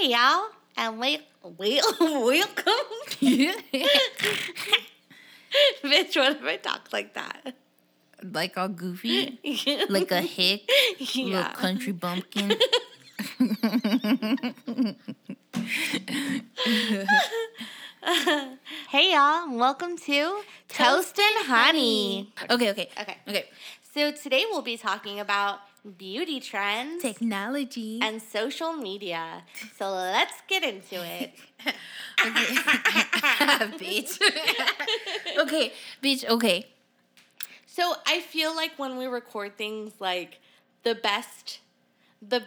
Hey y'all, and wait, wait, welcome. Bitch, what if I talk like that? like all goofy, like a hick, little country bumpkin. Hey y'all, welcome to Toast and Honey. Okay, okay, Okay. okay. So today we'll be talking about beauty trends Technology. and social media. So let's get into it. okay. bitch. okay, bitch. Okay. So I feel like when we record things like the best the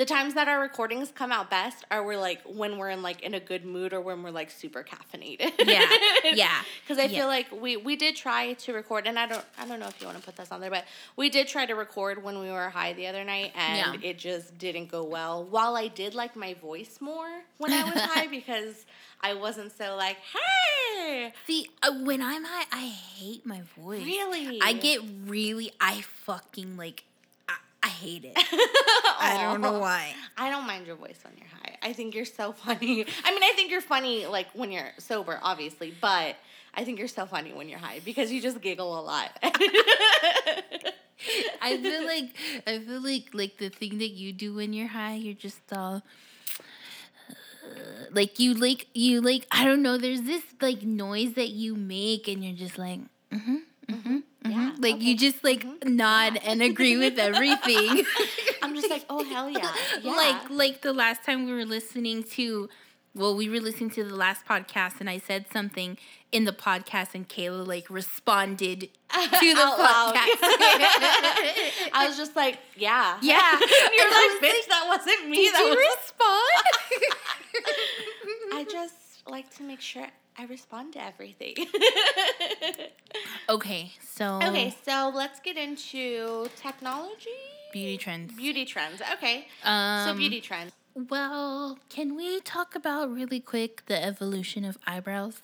the times that our recordings come out best are we're like when we're in like in a good mood or when we're like super caffeinated. Yeah, yeah, Because I yeah. feel like we we did try to record, and I don't I don't know if you want to put this on there, but we did try to record when we were high the other night, and Yeah. it just didn't go well. While I did like my voice more when I was high because I wasn't so like hey See, uh, when I'm high, I hate my voice. really I get really, I fucking like, I, hate it. I don't know why. I don't mind your voice when you're high. I think you're so funny. I mean, I think you're funny like when you're sober, obviously, but I think you're so funny when you're high because you just giggle a lot. I feel like I feel like like the thing that you do when you're high, you're just all uh, like you like you like I don't know. There's this like noise that you make, and you're just like. Mm-hmm, mm-hmm, Yeah, mm-hmm. Like you just like mm-hmm. nod and agree with everything. I'm just like, oh hell yeah, yeah. Like like the last time we were listening to well, we were listening to the last podcast and I said something in the podcast and Kayla like responded to the podcast. I was just like, yeah, Yeah. You're And like, bitch, that wasn't me. Did that you was respond? I just like to make sure I respond to everything. okay, so okay, so let's get into technology, beauty trends. beauty trends. Okay, Um, so beauty trends. Well, can we talk about really quick the evolution of eyebrows?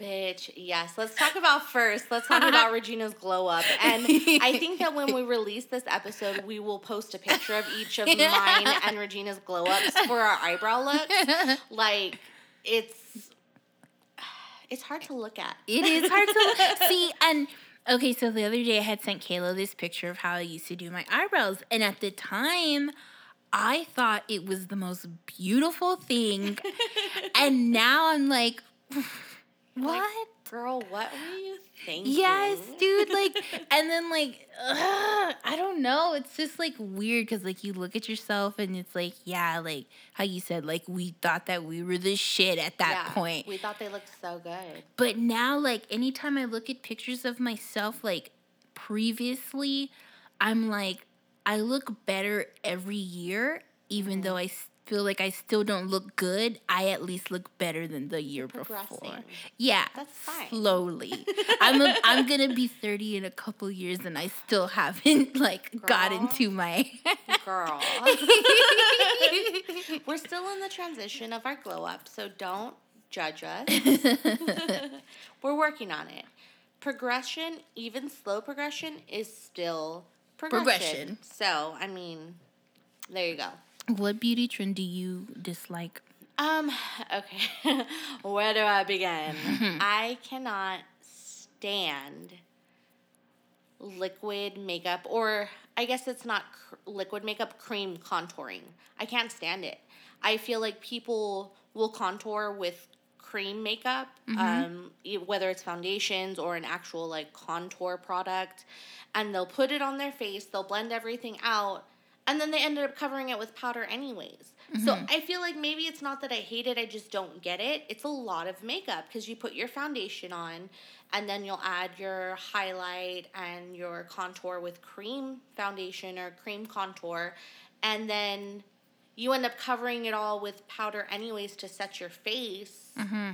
Bitch, yes. Let's talk about first. Let's talk about Regina's glow up. And I think that when we release this episode, we will post a picture of each of mine and Regina's glow ups for our eyebrow looks. Like, it's it's hard to look at. It is hard to look. see. And okay, so the other day I had sent Kayla this picture of how I used to do my eyebrows. And at the time, I thought it was the most beautiful thing. and now I'm like, what? Girl, what were you thinking? Yes, dude. Like, and then like, ugh, I don't know. It's just like weird because like you look at yourself and it's like, yeah, like how you said, like we thought that we were the shit at that Yeah, point. We thought they looked so good. But now, like, anytime I look at pictures of myself, like, previously, I'm like, I look better every year, even mm-hmm. though I feel like I still don't look good. I at least look better than the year before. Yeah. That's fine. Slowly. I'm, a, I'm going to be 30 in a couple years, and I still haven't, like, Girl. into my. Girl. We're still in the transition of our glow up, so don't judge us. We're working on it. Progression, even slow progression, is still progression. Progression. So, I mean, there you go. What beauty trend do you dislike? Um, okay. Where do I begin? I cannot stand liquid makeup, or I guess it's not cr- liquid makeup, cream contouring. I can't stand it. I feel like people will contour with cream makeup, um, e- whether it's foundations or an actual like contour product, and they'll put it on their face, they'll blend everything out, and then they ended up covering it with powder anyways. So mm-hmm. I feel like maybe it's not that I hate it, I just don't get it. It's a lot of makeup because you put your foundation on and then you'll add your highlight and your contour with cream foundation or cream contour and then you end up covering it all with powder anyways to set your face. Mm-hmm.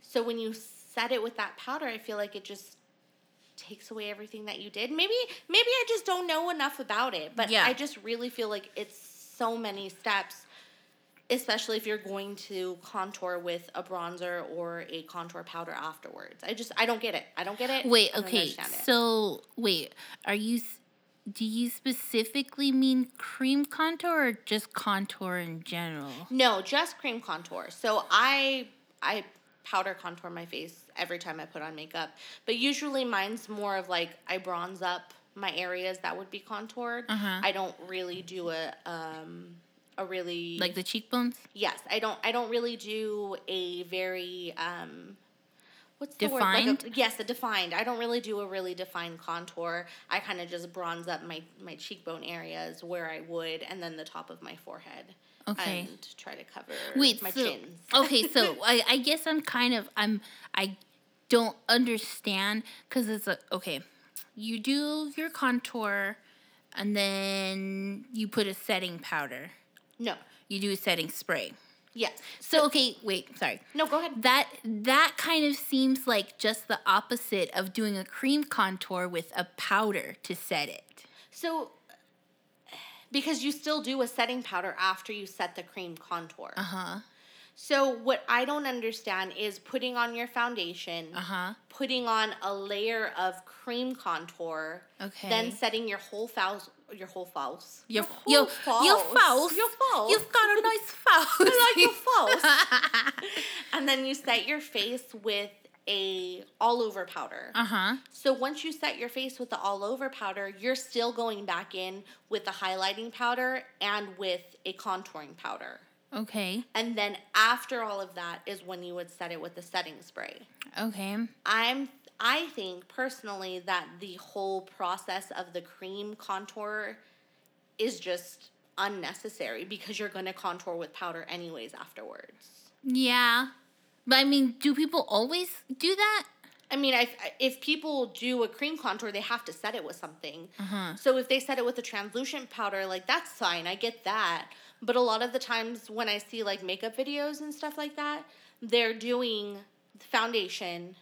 So when you set it with that powder, I feel like it just takes away everything that you did. Maybe maybe I just don't know enough about it, but Yeah. I just really feel like it's so many steps especially if you're going to contour with a bronzer or a contour powder afterwards. I just I don't get it. I don't get it. Wait, okay. So, wait, are you s- do you specifically mean cream contour or just contour in general? No, just cream contour. So I I powder contour my face every time I put on makeup, but usually mine's more of like I bronze up my areas that would be contoured. Uh-huh. I don't really do a um a really Like the cheekbones? yes, I don't I don't really do a very um what's the word? Like a, yes, a defined. I don't really do a really defined contour. I kind of just bronze up my my cheekbone areas where I would and then the top of my forehead. Okay. And try to cover Wait, my so chins. okay, so I, I guess I'm kind of I'm I don't understand because it's a okay. You do your contour, and then you put a setting powder. No. You do a setting spray. Yes. So okay, wait, sorry. No, go ahead. That that kind of seems like just the opposite of doing a cream contour with a powder to set it. So, because you still do a setting powder after you set the cream contour. Uh huh. So, what I don't understand is putting on your foundation, Uh huh. putting on a layer of cream contour, Okay. then setting your whole false, your whole false, Your whole your your false. your false. You've got a nice false. I like your false. and then you set your face with a all over powder. uh huh. So once you set your face with the all over powder, you're still going back in with the highlighting powder and with a contouring powder. Okay. And then after all of that is when you would set it with the setting spray. Okay. I'm I think personally that the whole process of the cream contour is just unnecessary because you're going to contour with powder anyways afterwards. Yeah. But I mean, do people always do that? I mean, if if people do a cream contour, they have to set it with something. Uh-huh. So if they set it with a translucent powder, like that's fine. I get that. But a lot of the times when I see like makeup videos and stuff like that, they're doing foundation,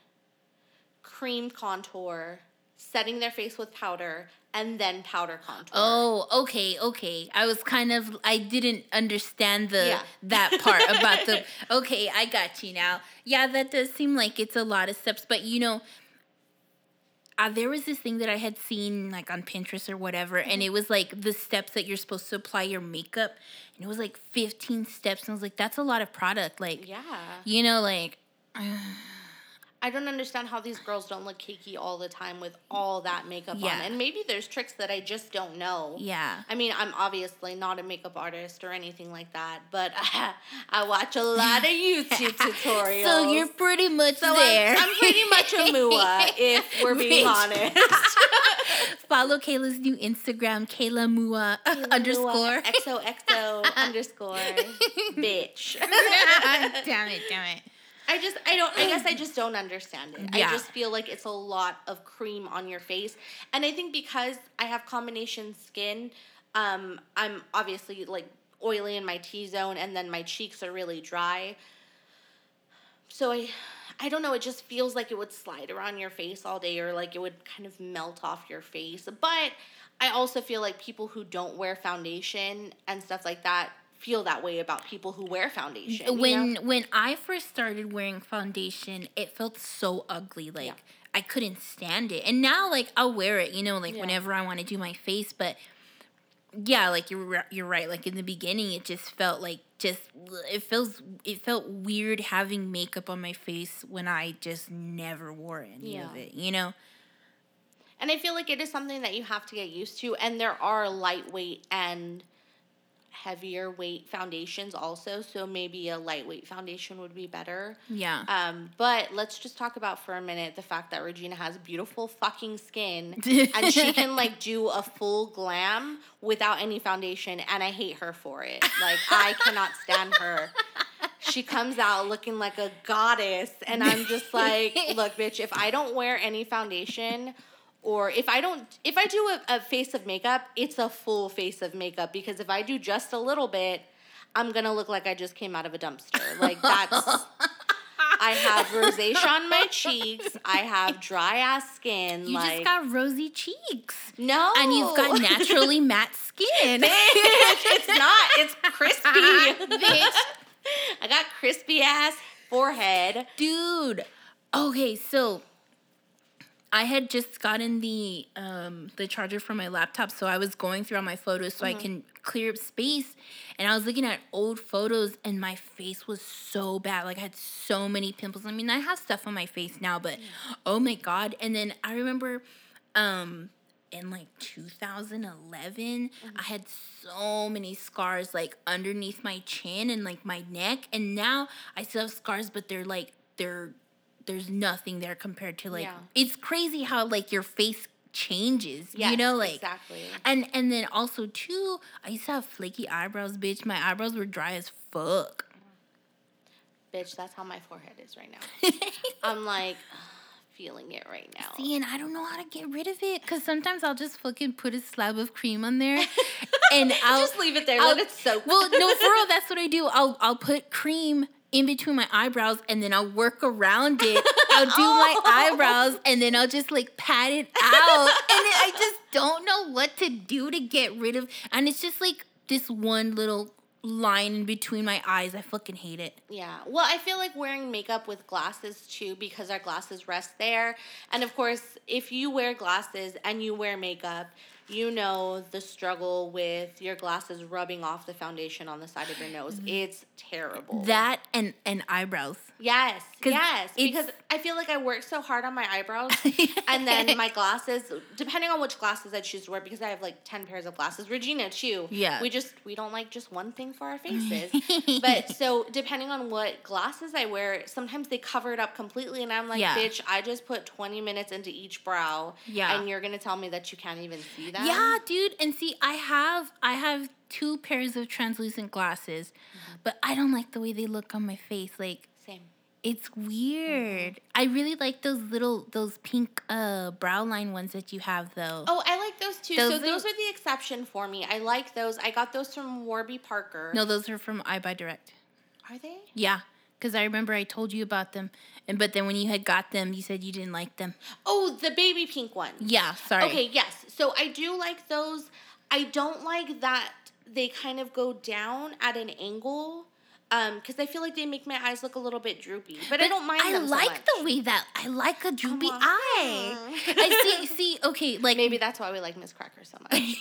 cream contour, setting their face with powder, and then powder contour. Oh, okay, okay. I was kind of I didn't understand the Yeah. that part about the Okay, I got you now. Yeah, that does seem like it's a lot of steps, but you know, uh, there was this thing that I had seen like on Pinterest or whatever, and it was like the steps that you're supposed to apply your makeup, and it was like 15 steps, and I was like, that's a lot of product. Like, Yeah. you know, like, I don't understand how these girls don't look cakey all the time with all that makeup Yeah. on. And maybe there's tricks that I just don't know. yeah. I mean, I'm obviously not a makeup artist or anything like that, but I watch a lot of YouTube tutorials. So you're pretty much So I'm- there. I'm, pretty much a mua, if we're being honest. Follow Kayla's new Instagram, Kayla Mua underscore. XOXO underscore bitch. damn it, damn it. I just I don't I guess I just don't understand it. Yeah. I just feel like it's a lot of cream on your face. And I think because I have combination skin, um, I'm obviously like oily in my T zone and then my cheeks are really dry. So I I don't know, it just feels like it would slide around your face all day or like it would kind of melt off your face. But I also feel like people who don't wear foundation and stuff like that feel that way about people who wear foundation. you When know? when I first started wearing foundation, it felt so ugly. Like Yeah. I couldn't stand it. And now like I'll wear it, you know, like Yeah. whenever I want to do my face, but yeah, like you're you're right. Like in the beginning, it just felt like just it feels it felt weird having makeup on my face when I just never wore any of it. You know? And I feel like it is something that you have to get used to. And there are lightweight and heavier weight foundations also. So maybe a lightweight foundation would be better. Yeah. Um, but let's just talk about for a minute the fact that Regina has beautiful fucking skin and she can like do a full glam without any foundation. And I hate her for it. Like, I cannot stand her. She comes out looking like a goddess. And I'm just like, look, bitch, if I don't wear any foundation, or if I don't, if I do a, a face of makeup, it's a full face of makeup because if I do just a little bit, I'm gonna look like I just came out of a dumpster. Like that's. I have rosacea on my cheeks. I have dry ass skin. you like just got rosy cheeks. no, And you've got naturally matte skin. it's not. It's crispy. I got crispy ass forehead. Dude. Okay, so I had just gotten the um the charger for my laptop, so I was going through all my photos so I can clear up space. And I was looking at old photos, and my face was so bad. Like I had so many pimples. I mean, I have stuff on my face now, but oh my god! And then I remember, um, in like 2011 i had so many scars like underneath my chin and like my neck and now i still have scars but they're like they're there's nothing there compared to like Yeah. it's crazy how like your face changes you know like exactly. and and then also too i used to have flaky eyebrows bitch my eyebrows were dry as fuck Bitch, that's how my forehead is right now. I'm like feeling it right now. See, and I don't know how to get rid of it because sometimes I'll just fucking put a slab of cream on there, and I'll Just leave it there. I'll- let it soak. Well, no, for real, that's what I do. I'll I'll put cream in between my eyebrows, and then I'll work around it. I'll do my oh. eyebrows, and then I'll just like pat it out, and then I just don't know what to do to get rid of. And it's just like this one little line in between my eyes. I fucking hate it. Yeah. Well, I feel like wearing makeup with glasses too because our glasses rest there. And of course, if you wear glasses and you wear makeup, you know the struggle with your glasses rubbing off the foundation on the side of your nose. Mm-hmm. It's terrible. That and and eyebrows. Yes, yes. Because I feel like I work so hard on my eyebrows, and then my glasses. Depending on which glasses I choose to wear, because I have like ten pairs of glasses. Regina too. Yeah. We just we don't like just one thing for our faces. but so depending on what glasses I wear, sometimes they cover it up completely, and I'm like, Yeah. bitch, I just put twenty minutes into each brow. Yeah. And you're gonna tell me that you can't even see that? Yeah, dude. And see, I have I have two pairs of translucent glasses, but I don't like the way they look on my face. Like Same. it's weird. I really like those little those pink uh brow line ones that you have though. Oh, I like those too. so Those are- those are the exception for me. I like those. I got those from Warby Parker. No, those are from I Buy Direct. Are they? Yeah, because I remember I told you about them, and but then when you had got them, you said you didn't like them. Oh, the baby pink one. Yeah, sorry. Okay, yes. So I do like those. I don't like that they kind of go down at an angle. Um, because I feel like they make my eyes look a little bit droopy, but, I don't mind I so like much. the way that I like a droopy eye. I see. See, okay, like Maybe that's why we like Miz Cracker so much.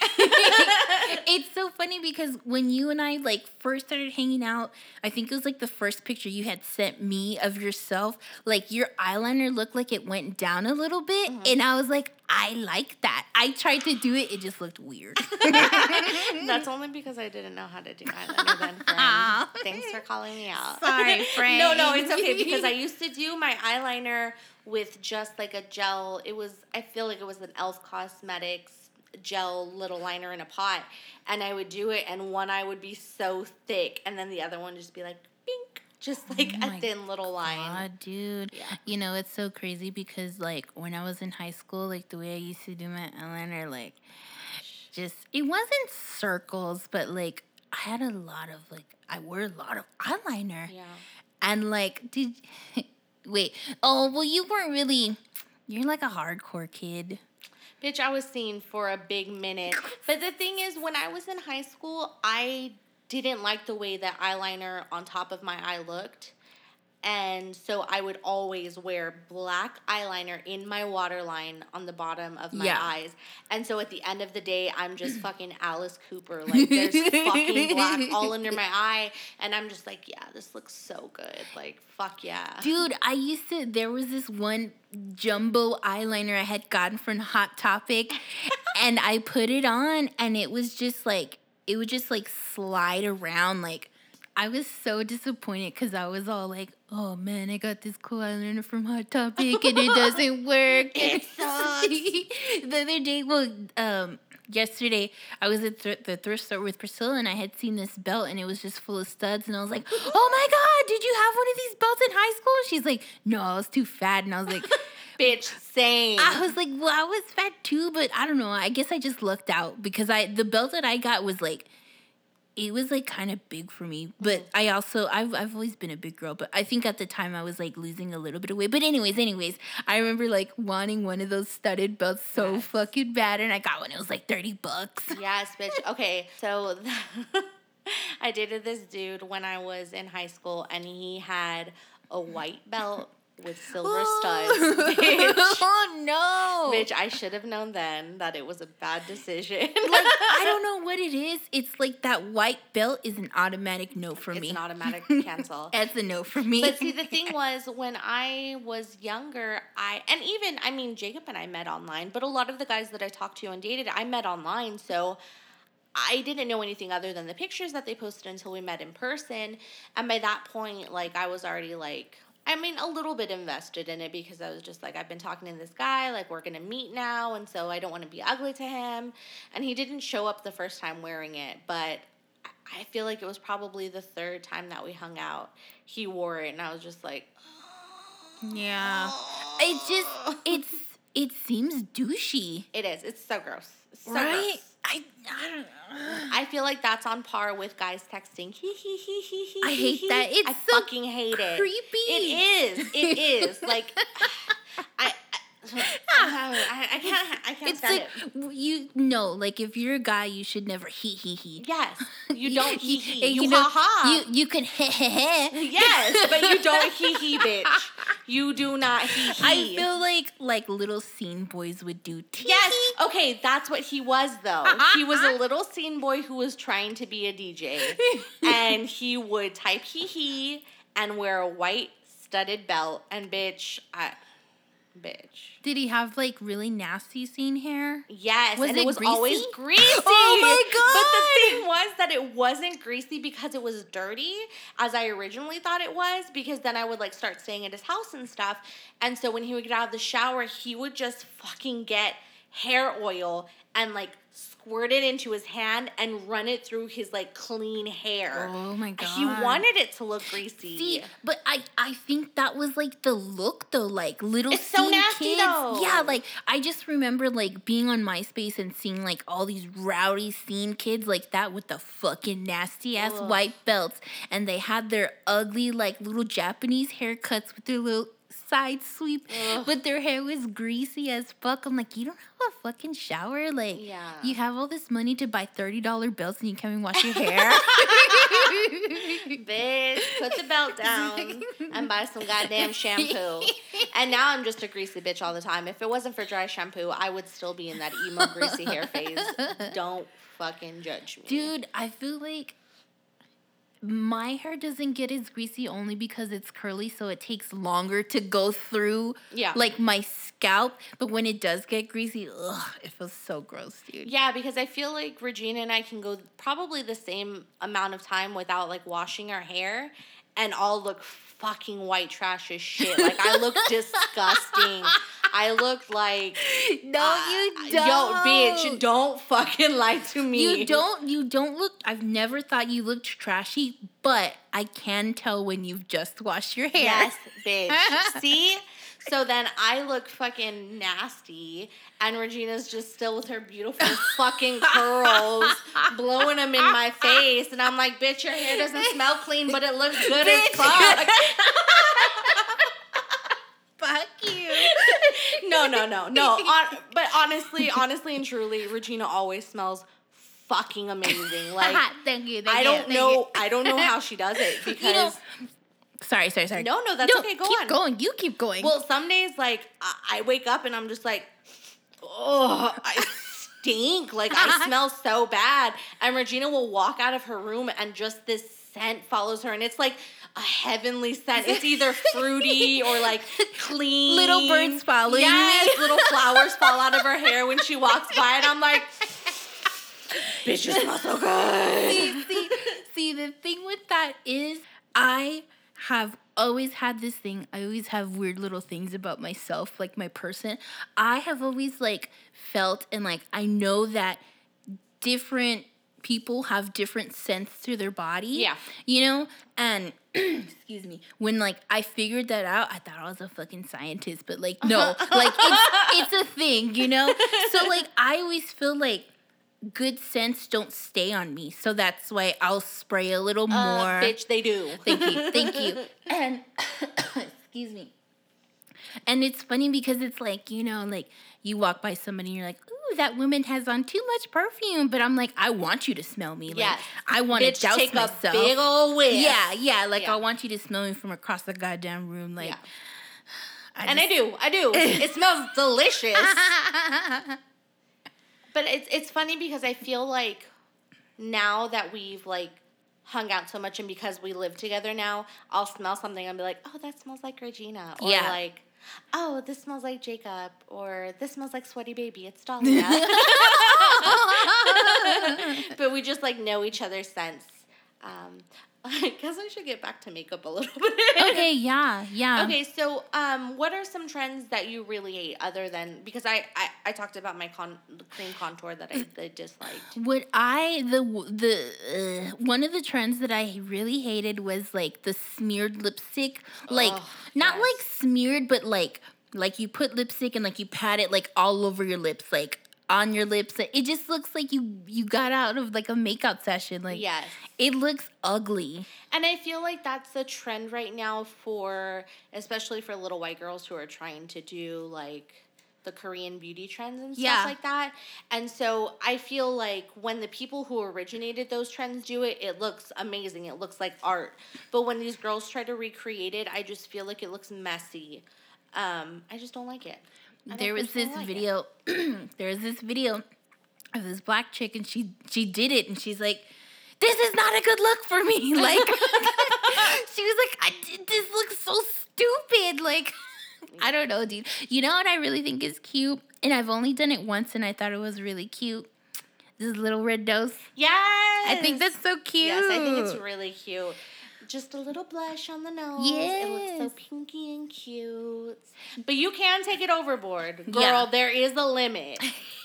it's so funny because when you and I like first started hanging out, I think it was like the first picture you had sent me of yourself. Like your eyeliner looked like it went down a little bit, Mm-hmm. and I was like, I like that. I tried to do it; it just looked weird. that's only because I didn't know how to do eyeliner then, friend. Thanks for calling me out. Sorry, Frank. no, no, it's okay because I used to do my eyeliner with just like a gel. It was I feel like it was an Elf Cosmetics gel little liner in a pot, and I would do it, and one eye would be so thick, and then the other one just be like pink, just oh like Oh a thin little line. God, dude. Yeah. You know, it's so crazy because like when I was in high school, like the way I used to do my eyeliner, like just it wasn't circles, but like I had a lot of like I wore a lot of eyeliner. Yeah. And like did wait, oh well you weren't really you're like a hardcore kid. Bitch, I was scene for a big minute. But the thing is, when I was in high school, I didn't like the way that eyeliner on top of my eye looked. And so I would always wear black eyeliner in my waterline on the bottom of my Yeah. eyes. And so at the end of the day, I'm just fucking Alice Cooper. Like there's fucking black all under my eye. And I'm just like, yeah, this looks so good. Like, fuck yeah. Dude, I used to there was this one jumbo eyeliner I had gotten from Hot Topic and I put it on and it was just like it would just like slide around like I was so disappointed because I was all like, oh man, I got this cool eyeliner from Hot Topic and it doesn't work. It sucks. the other day, well, um, yesterday, I was at the thrift store with Priscilla and I had seen this belt and it was just full of studs. And I was like, oh my God, did you have one of these belts in high school? She's like, no, I was too fat. And I was like, Bitch, same. I was like, well, I was fat too, but I don't know. I guess I just lucked out because I the belt that I got was like it was like kind of big for me. But mm-hmm. I also I've I've always been a big girl, but I think at the time I was like losing a little bit of weight. But anyways, anyways, I remember like wanting one of those studded belts so Yes. fucking bad and I got one. It was like 30 bucks. Yes, bitch. Okay, so I dated this dude when I was in high school, and he had a white belt with silver studs. Oh. Bitch. oh no. Bitch, I should have known then that it was a bad decision. like I don't know what it is. It's like that white belt is an automatic no for it's me. an automatic cancel. That's a no for me. But see, the thing was, when I was younger, I and even I mean, Jacob and I met online, but a lot of the guys that I talked to and dated, I met online, so I didn't know anything other than the pictures that they posted until we met in person. And by that point, like I was already like. I mean, a little bit invested in it because I was just like, I've been talking to this guy, like, we're gonna meet now, and so I don't wanna be ugly to him. And he didn't show up the first time wearing it, but I feel like it was probably the third time that we hung out. He wore it, and I was just like, yeah. It just it's it seems douchey. it is. It's so gross. It's so right? gross. I I don't know. I feel like that's on par with guys texting. He he he he he. I hate that. It's I so fucking hate it. creepy. It is. It is. Like I. I, I, can't. I can't It's stand like it. you know, like if you're a guy, you should never he he he. Yes, you don't he he. and You, know, ha ha. You you can he he he. yes, but you don't he he, bitch. You do not he he. I feel like like little scene boys would do tee Yes. Okay, that's what he was though. Uh-huh, he was a uh-huh. little scene boy who was trying to be a DJ. and he would type hee hee and wear a white studded belt and bitch, I bitch. Did he have like really nasty scene hair? Yes, Was and it it was greasy? always oh greasy. Oh my god! But the thing was that it wasn't greasy because it was dirty, as I originally thought it was. Because then I would like start staying at his house and stuff, and so when he would get out of the shower, he would just fucking get hair oil and like squirt it into his hand and run it through his like clean hair. Oh my god. He wanted it to look greasy. See, but I I think that was like the look though, like little It's so nasty, kids. though. Yeah, like I just remember like being on MySpace and seeing like all these rowdy scene kids like that with the fucking nasty ass Ugh. white belts, and they had their ugly like little Japanese haircuts with their little side sweep, Ugh. but their hair was greasy as fuck. I'm like, you don't have a fucking shower, like Yeah. you have all this money to buy thirty dollar belts and you can't even wash your hair. Bitch, put the belt down and buy some goddamn shampoo. And now I'm just a greasy bitch all the time. If it wasn't for dry shampoo, I would still be in that emo greasy hair phase. Don't fucking judge me. Dude, I feel like my hair doesn't get as greasy only because it's curly, so it takes longer to go through Yeah. like my scalp. But when it does get greasy, ugh, it feels so gross, dude. Yeah, because I feel like Regina and I can go probably the same amount of time without like washing our hair and all look fucking white trash as shit. Like I look disgusting. I look like No, uh, you don't. Yo, bitch, don't fucking lie to me. You don't. You don't look. I've never thought you looked trashy, but I can tell when you've just washed your hair. Yes, bitch. See? So then I look fucking nasty, and Regina's just still with her beautiful fucking curls, blowing them in my face, and I'm like, bitch, your hair doesn't smell clean, but it looks good as fuck. Fuck you. no, no, no, no. On, but honestly, honestly and truly, Regina always smells fucking amazing. Like thank you. Thank I don't thank know, you. I don't know how she does it because. You know, sorry, sorry, sorry. No, no, that's No, okay. Go keep on. going. You keep going. Well, some days like I, I wake up and I'm just like, oh, I stink. Like I smell so bad. And Regina will walk out of her room and just this scent follows her, and it's like a heavenly scent. It's either fruity or like clean. Little birds following yes, me. little flowers fall out of her hair when she walks by, and I'm like, bitch, you smell so good. see, see, see, the thing with that is I have always had this thing. I always have weird little things about myself, like my person. I have always like felt and like I know that different people have different scents to their body. Yeah. You know? And excuse me, when like I figured that out, I thought I was a fucking scientist, but like no, like it's it's a thing, you know? So like I always feel like good scents don't stay on me. So that's why I'll spray a little more. Uh, bitch, they do. Thank you. Thank you. And excuse me. And it's funny because it's like, you know, like you walk by somebody and you're like, ooh, that woman has on too much perfume. But I'm like, I want you to smell me. Like, Yes. I want to douse take myself. a big old whiff. yeah, yeah. Like Yeah. I want you to smell me from across the goddamn room. Like, Yeah. I and I do. I do. it smells delicious. But it's it's funny because I feel like now that we've like hung out so much and because we live together now, I'll smell something and be like, "Oh, that smells like Regina," or Yeah. like, "Oh, this smells like Jacob," or "This smells like Sweaty Baby." It's Dahlia. but we just like know each other's scents. Um, I guess I should get back to makeup a little bit. okay, yeah, yeah. Okay, so um, what are some trends that you really hate other than because I I, I talked about my con- cream contour that I, I disliked. What I the the uh, one of the trends that I really hated was like the smeared lipstick, like not yes. like smeared, but like like you put lipstick and like you pat it like all over your lips, like on your lips. It just looks like you you got out of like a makeout session. Like Yes. it looks ugly. And I feel like that's the trend right now for especially for little white girls who are trying to do like the Korean beauty trends and stuff Yeah. like that. And so I feel like when the people who originated those trends do it, it looks amazing. It looks like art. But when these girls try to recreate it, I just feel like it looks messy. Um, I just don't like it. There was this like video there was this video of this black chick and she she did it and she's like this is not a good look for me. Like she was like I did, this looks so stupid. Like i don't know dude. You know what i really think is cute? And i've only done it once and i thought it was really cute. This little red nose Yes. i think that's so cute Yes, I think it's really cute. Just a little blush on the nose. Yes. It looks so pinky and cute. But you can take it overboard. Girl, Yeah. there is a limit.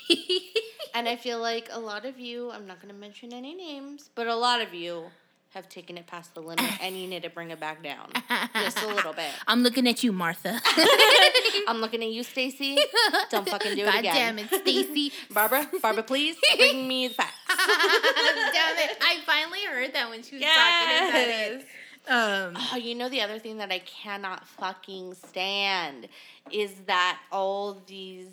and I feel like a lot of you, I'm not going to mention any names, but a lot of you have taken it past the limit and you need to bring it back down. Just a little bit. i'm looking at you martha I'm looking at you, Stacy. Don't fucking do it again. god damn it stacy Barbara, Barbara, please bring me the facts. Damn it. I finally heard that when she was talking about it. Um, Oh, you know the other thing that I cannot fucking stand is that all these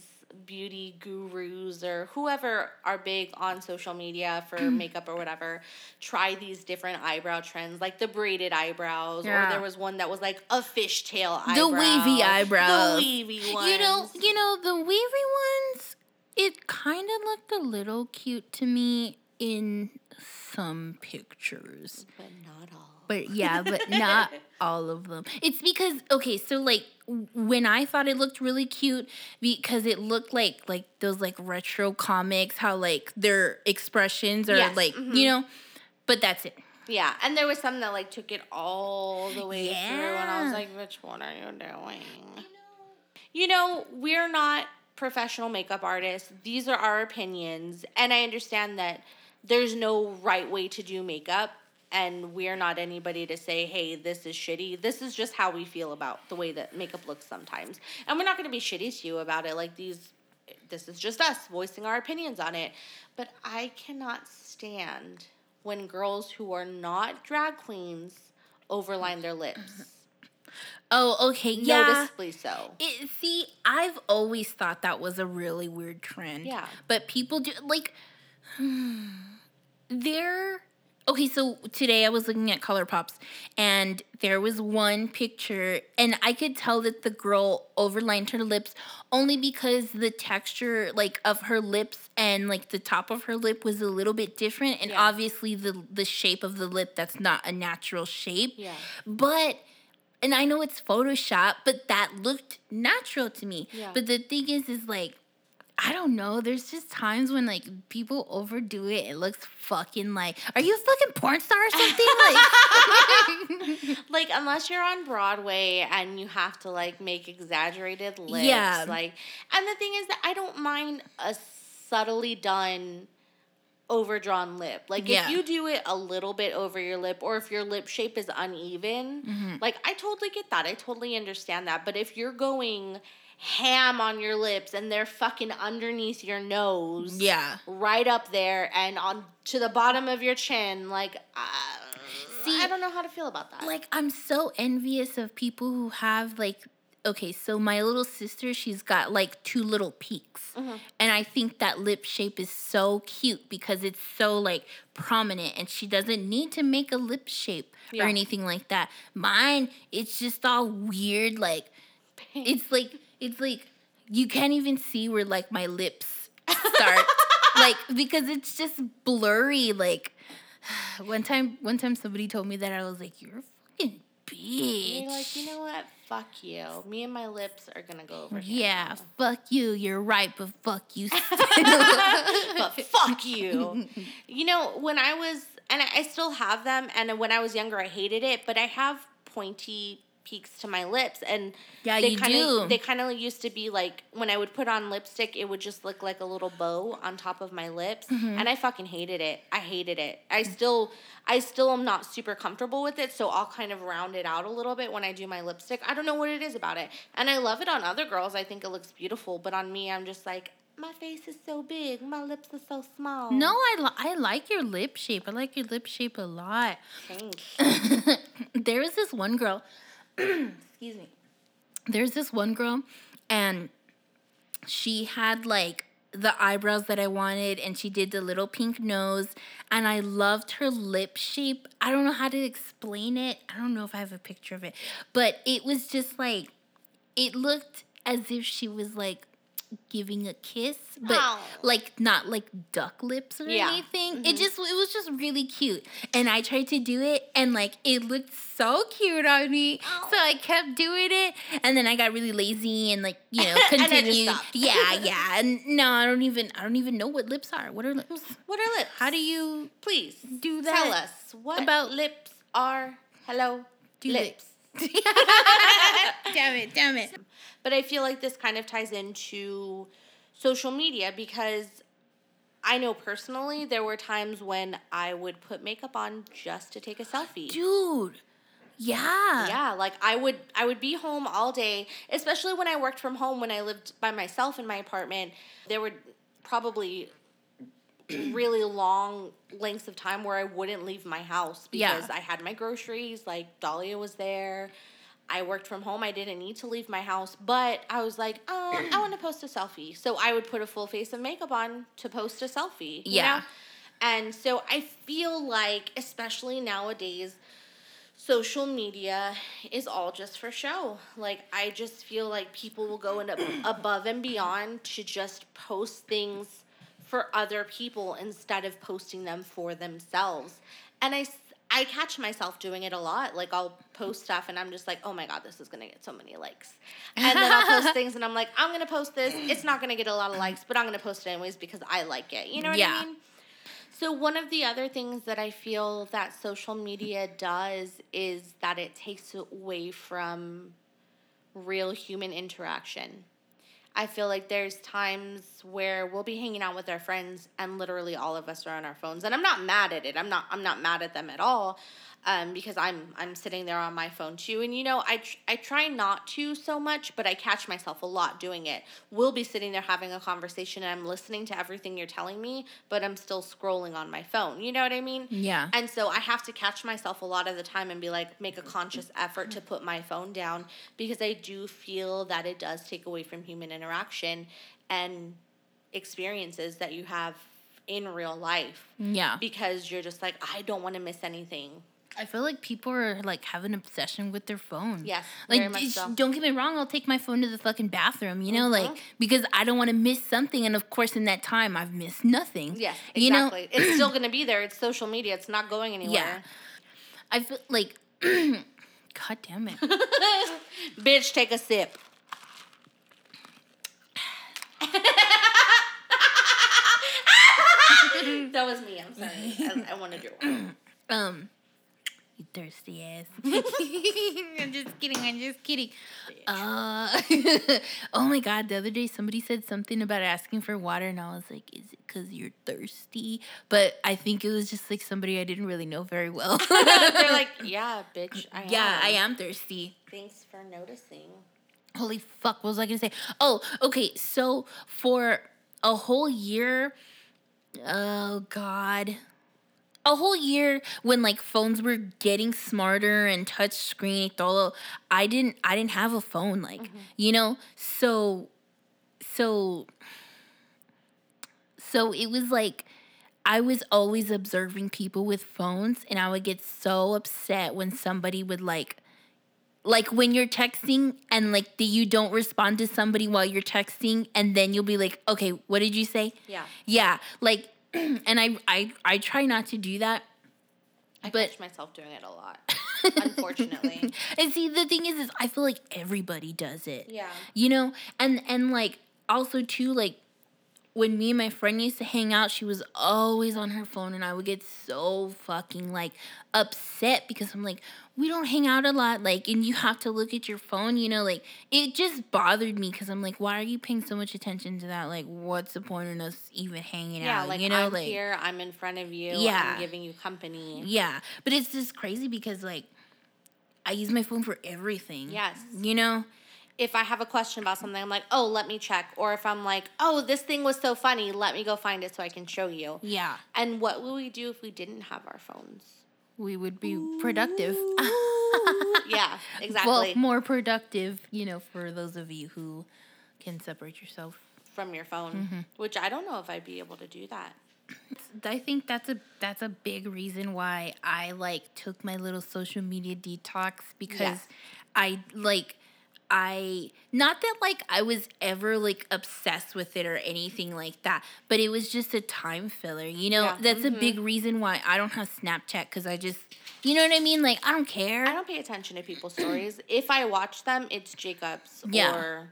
beauty gurus or whoever are big on social media for makeup or whatever try these different eyebrow trends like the braided eyebrows or there was one that was like a fishtail eyebrow The wavy eyebrows. the wavy ones you know, you know the wavy ones. It kind of looked a little cute to me in some pictures, but not all but yeah, but not all of them. It's because okay, so like when I thought it looked really cute because it looked like like those like retro comics, how like their expressions are Yes, like mhm. you know, but that's it. yeah and there was some that like took it all the way through and i was like which one are you doing You know, we're not professional makeup artists. These are our opinions. And I understand that there's no right way to do makeup. And we're not anybody to say, hey, this is shitty. This is just how we feel about the way that makeup looks sometimes. And we're not going to be shitty to you about it. Like, these, this is just us voicing our opinions on it. But I cannot stand when girls who are not drag queens overline their lips. Oh, okay, yeah. Noticeably so. It, see, I've always thought that was a really weird trend. Yeah. But people do like there Okay, so today I was looking at Color Pops and there was one picture and I could tell that the girl overlined her lips only because the texture like of her lips and like the top of her lip was a little bit different and Yeah. obviously the the shape of the lip that's not a natural shape. Yeah. But and I know it's Photoshop, but that looked natural to me. Yeah. But the thing is, is like, I don't know. There's just times when like people overdo it. It looks fucking like, are you a fucking porn star or something? like, like unless you're on Broadway and you have to like make exaggerated lips, Yeah. like and the thing is that I don't mind a subtly done overdrawn lip. Like Yeah. if you do it a little bit over your lip or if your lip shape is uneven, Mm-hmm. like I totally get that. I totally understand that. But if you're going ham on your lips and they're fucking underneath your nose, yeah. right up there and on to the bottom of your chin, like uh, See, I don't know how to feel about that. Like, I'm so envious of people who have like, okay, so my little sister, she's got like two little peaks. Mm-hmm. And I think that lip shape is so cute because it's so like prominent and she doesn't need to make a lip shape Yeah. or anything like that. Mine, it's just all weird, like pink. It's like it's like you can't even see where like my lips start. like because it's just blurry. Like one time one time somebody told me that I was like, You're a fucking bitch. You're like, you know what? Fuck you. Me and my lips are gonna go over. here yeah, now. fuck you, you're right, but fuck you. but fuck you. You know, when I was, and I, I still have them, and when I was younger, I hated it, but I have pointy peaks to my lips, and Yeah, they you kinda, do. They kind of used to be like when I would put on lipstick, it would just look like a little bow on top of my lips, Mm-hmm. and I fucking hated it. I hated it. I still, I still am not super comfortable with it, so I'll kind of round it out a little bit when I do my lipstick. I don't know what it is about it, and I love it on other girls. I think it looks beautiful, but on me, I'm just like. My face is so big. My lips are so small. no, I, li- I like your lip shape. I like your lip shape a lot. Thanks. there was this one girl. excuse me. There's this one girl, and she had like the eyebrows that I wanted, and she did the little pink nose, and I loved her lip shape. I don't know how to explain it. I don't know if I have a picture of it, but it was just like it looked as if she was like giving a kiss, but Aw. like not like duck lips or Yeah. anything. It mm-hmm. just it was just really cute. And I tried to do it and like it looked so cute on me. Ow. So I kept doing it and then I got really lazy and like, you know, continued. yeah, yeah. And no, I don't even I don't even know what lips are. What are lips? Mm-hmm. What are lips? How do you please do that? tell us what about- lips are? Hello, Do lips. damn it, damn it. But I feel like this kind of ties into social media because I know personally there were times when I would put makeup on just to take a selfie. Dude. Yeah. Yeah, like I would I would be home all day, especially when I worked from home when I lived by myself in my apartment. There were probably really long lengths of time where I wouldn't leave my house Yeah. because I had my groceries, like Dahlia was there. I worked from home. I didn't need to leave my house, but I was like, oh, I want to post a selfie. So I would put a full face of makeup on to post a selfie. you Yeah. know? And so I feel like, especially nowadays, social media is all just for show. Like I just feel like people will go in ab- above and beyond to just post things for other people instead of posting them for themselves. And I I catch myself doing it a lot. Like I'll post stuff and I'm just like, "Oh my god, this is going to get so many likes." And then I'll post things and I'm like, "I'm going to post this. It's not going to get a lot of likes, but I'm going to post it anyways because I like it." You know what Yeah. I mean? So one of the other things that I feel that social media does is that it takes away from real human interaction. I feel like there's times where we'll be hanging out with our friends and literally all of us are on our phones and I'm not mad at it. I'm not I'm not mad at them at all. Um, because I'm I'm sitting there on my phone too, and you know I tr- I try not to so much, but I catch myself a lot doing it. We'll be sitting there having a conversation, and I'm listening to everything you're telling me, but I'm still scrolling on my phone. You know what I mean? Yeah. And so I have to catch myself a lot of the time and be like, make a conscious effort to put my phone down because I do feel that it does take away from human interaction and experiences that you have in real life Yeah. because you're just like, I don't want to miss anything. I feel like people are like have an obsession with their phone. Yes, Like, so. don't get me wrong, I'll take my phone to the fucking bathroom, you know, Mhm. like because I don't want to miss something. And of course, in that time, I've missed nothing. Yes, You know? exactly. it's still going to be there. It's social media. It's not going anywhere. Yeah. I feel like, God damn it. Bitch, take a sip. that was me. I'm sorry. I, I wanted your one. Um, you thirsty ass. I'm just kidding. I'm just kidding. Uh, oh my god! The other day, somebody said something about asking for water, and I was like, "Is it because you're thirsty?" But I think it was just like somebody I didn't really know very well. They're like, yeah, bitch. I yeah, am. I am thirsty. Thanks for noticing. Holy fuck! What was I gonna say? Oh, okay. So for a whole year, oh god, a whole year when like phones were getting smarter and touch screen todo, I didn't I didn't have a phone like mm-hmm. you know? So so so it was like I was always observing people with phones and I would get so upset when somebody would like like when you're texting and like the, you don't respond to somebody while you're texting and then you'll be like okay what did you say? Yeah. yeah like and i i i try not to do that I But- catch myself doing it a lot. Unfortunately. and see the thing is is i feel like everybody does it Yeah. you know and and like also too like when me and my friend used to hang out she was always on her phone and i would get so fucking like upset because i'm like we don't hang out a lot like and you have to look at your phone you know like it just bothered me because i'm like why are you paying so much attention to that like what's the point in us even hanging Yeah, out like you know I'm like here, I'm in front of you, Yeah. I'm giving you company. yeah but it's just crazy because like i use my phone for everything Yes. you know If I have a question about something, I'm like, oh, let me check. Or if I'm like, oh, this thing was so funny, let me go find it so I can show you. yeah And what would we do if we didn't have our phones? we would be productive yeah, exactly. Well, more productive, you know, for those of you who can separate yourself. From your phone, Mm-hmm. which I don't know if I'd be able to do that. I think that's a that's a big reason why I like took my little social media detox because Yes. I like I not that like I was ever like obsessed with it or anything like that, but it was just a time filler. You know, Yeah. that's a mm-hmm. big reason why I don't have Snapchat cuz I just you know what I mean? Like I don't care. I don't pay attention to people's stories. If I watch them, it's Jacob's Yeah. or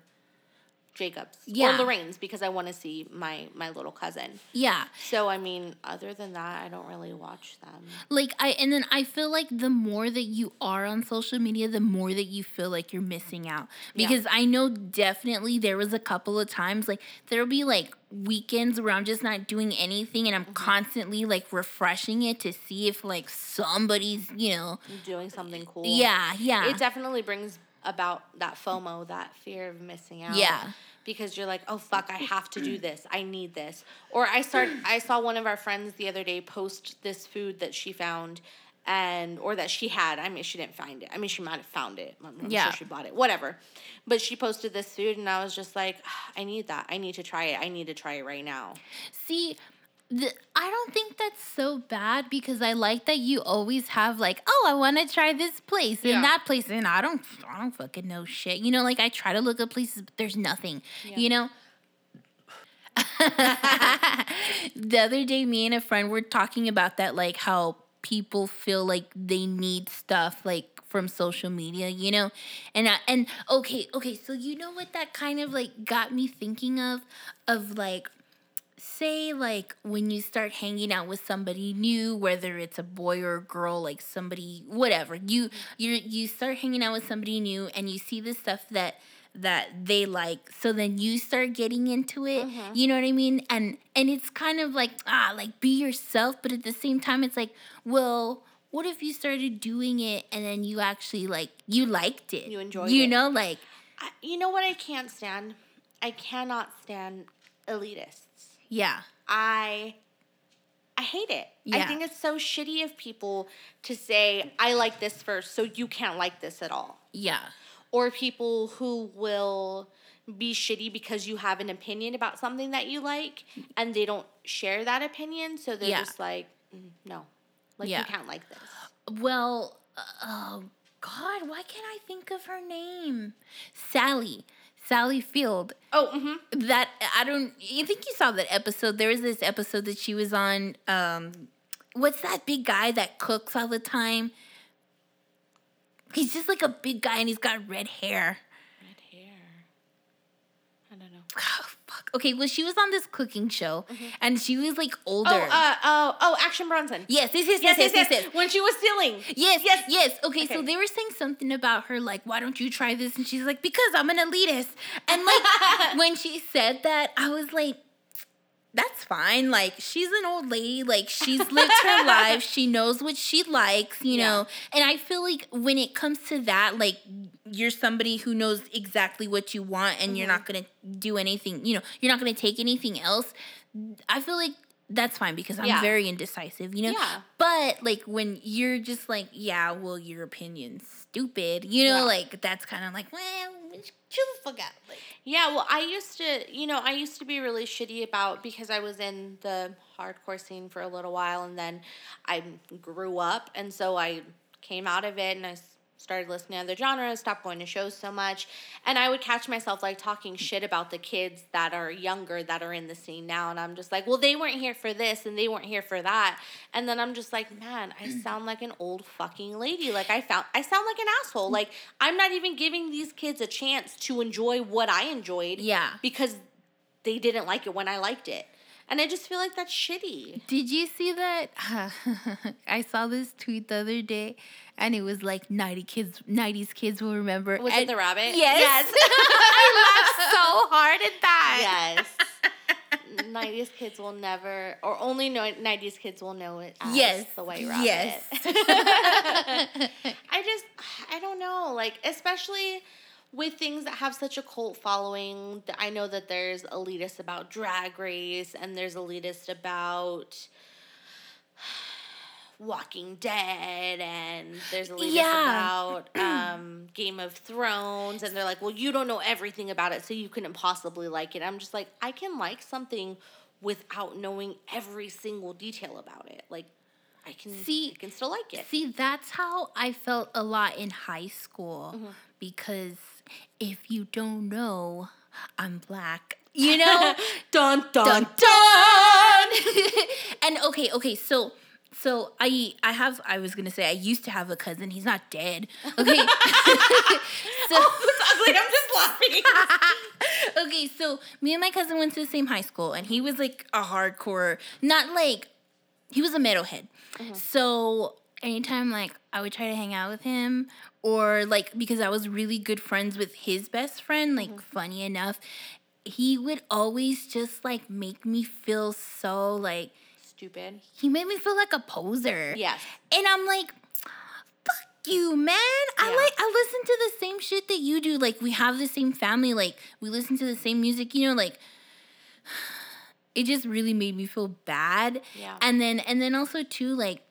Jacob's Yeah. or Lorraine's because I want to see my my little cousin. yeah. So I mean, other than that, I don't really watch them. like i and then i feel like the more that you are on social media the more that you feel like you're missing out Yeah. because i know definitely there was a couple of times like there'll be like weekends where i'm just not doing anything and i'm mm-hmm. constantly like refreshing it to see if like somebody's you know Doing something cool. yeah yeah It definitely brings about that FOMO, that fear of missing out. Yeah. Because you're like, oh fuck, I have to do this. I need this. Or I start I saw one of our friends the other day post this food that she found and or that she had. I mean she didn't find it. I mean she might have found it. I'm, I'm Yeah. sure she bought it. Whatever. But she posted this food and I was just like, "Ah, I need that. I need to try it. I need to try it right now. see I don't think that's so bad because I like that you always have like, oh, I want to try this place and that place, and I don't, I don't fucking know shit. You know, like I try to look at places, but there's nothing. You know. the other day, me and a friend were talking about that, like how people feel like they need stuff like from social media, you know, and I, and okay, okay, so you know what that kind of like got me thinking of, of like say like when you start hanging out with somebody new whether it's a boy or a girl like somebody whatever you you you start hanging out with somebody new and you see the stuff that that they like so then you start getting into it you know what i mean and and it's kind of like ah like be yourself but at the same time it's like well what if you started doing it and then you actually like you liked it You enjoyed you it. You know like I, you know what I can't stand? I cannot stand elitists. Yeah I I hate it. I think it's so shitty of people to say I like this first, so you can't like this at all. yeah Or people who will be shitty because you have an opinion about something that you like and they don't share that opinion, so they're Yeah. just like, "Mm, no. Like Yeah. you can't like this. Well, uh, oh God, why can't I think of her name? Sally. Sally Field. Oh, mm-hmm. That I don't. You think you saw that episode? There was this episode that she was on. Um, what's that big guy that cooks all the time? He's just like a big guy and he's got red hair. Red hair. I don't know. Oh. Okay, well, she was on this cooking show and she was like older. Oh, uh, oh, oh, Action Bronson. yes, yes, yes, yes, yes, yes, yes. When she was stealing. Yes, yes, yes. Okay, so they were saying something about her, like, why don't you try this? And she's like, because I'm an elitist. And like, when she said that, I was like, that's fine. Like, she's an old lady. Like, she's lived her life. She knows what she likes, you Yeah. know? And I feel like when it comes to that, like, you're somebody who knows exactly what you want and you're mm-hmm. not to do anything, you know, you're not to take anything else. I feel like that's fine because I'm Yeah. very indecisive, you know? Yeah. But like when you're just like, yeah, well, your opinion's stupid, you know, Yeah. like that's kind of like, well, chill the fuck out. Like, Yeah, well, I used to, you know, I used to be really shitty about because I was in the hardcore scene for a little while and then I grew up and so I came out of it and I started listening to other genres, stopped going to shows so much. And I would catch myself like talking shit about the kids that are younger that are in the scene now. And I'm just like, well, they weren't here for this and they weren't here for that. And then I'm just like, man, I sound like an old fucking lady. Like I found I sound like an asshole. Like I'm not even giving these kids a chance to enjoy what I enjoyed. Yeah. Because they didn't like it when I liked it. And I just feel like that's shitty. Did you see that? I saw this tweet the other day, and it was like 90 kids, 90s kids will remember. Was and it the rabbit? Yes. Yes. I laughed so hard at that. yes. 90s kids will never, or only know 90s kids will know it as Yes. the White Rabbit. Yes. I just, I don't know. Like, especially with things that have such a cult following, I know that there's elitist about Drag Race and there's elitist about Walking Dead and there's elitist Yeah. about um, Game of Thrones and they're like, well, you don't know everything about it, so you couldn't possibly like it. I'm just like, I can like something without knowing every single detail about it. Like, I can See- I can still like it. See, that's how I felt a lot in high school Mm-hmm. because if you don't know, I'm black. You know? dun dun dun. and okay, okay, so so I I have I was gonna say I used to have a cousin. He's not dead. Okay. so oh, ugly. I'm just laughing. okay, so me and my cousin went to the same high school, and he was like a hardcore, not like he was a metalhead. Mm-hmm. So anytime like I would try to hang out with him, or like because I was really good friends with his best friend, like mm-hmm. funny enough, he would always just like make me feel so like Stupid. he made me feel like a poser. Yes. And I'm like, fuck you, man. I Yeah. like I listen to the same shit that you do. Like we have the same family, like we listen to the same music, you know, like it just really made me feel bad. Yeah. And then and then also too, like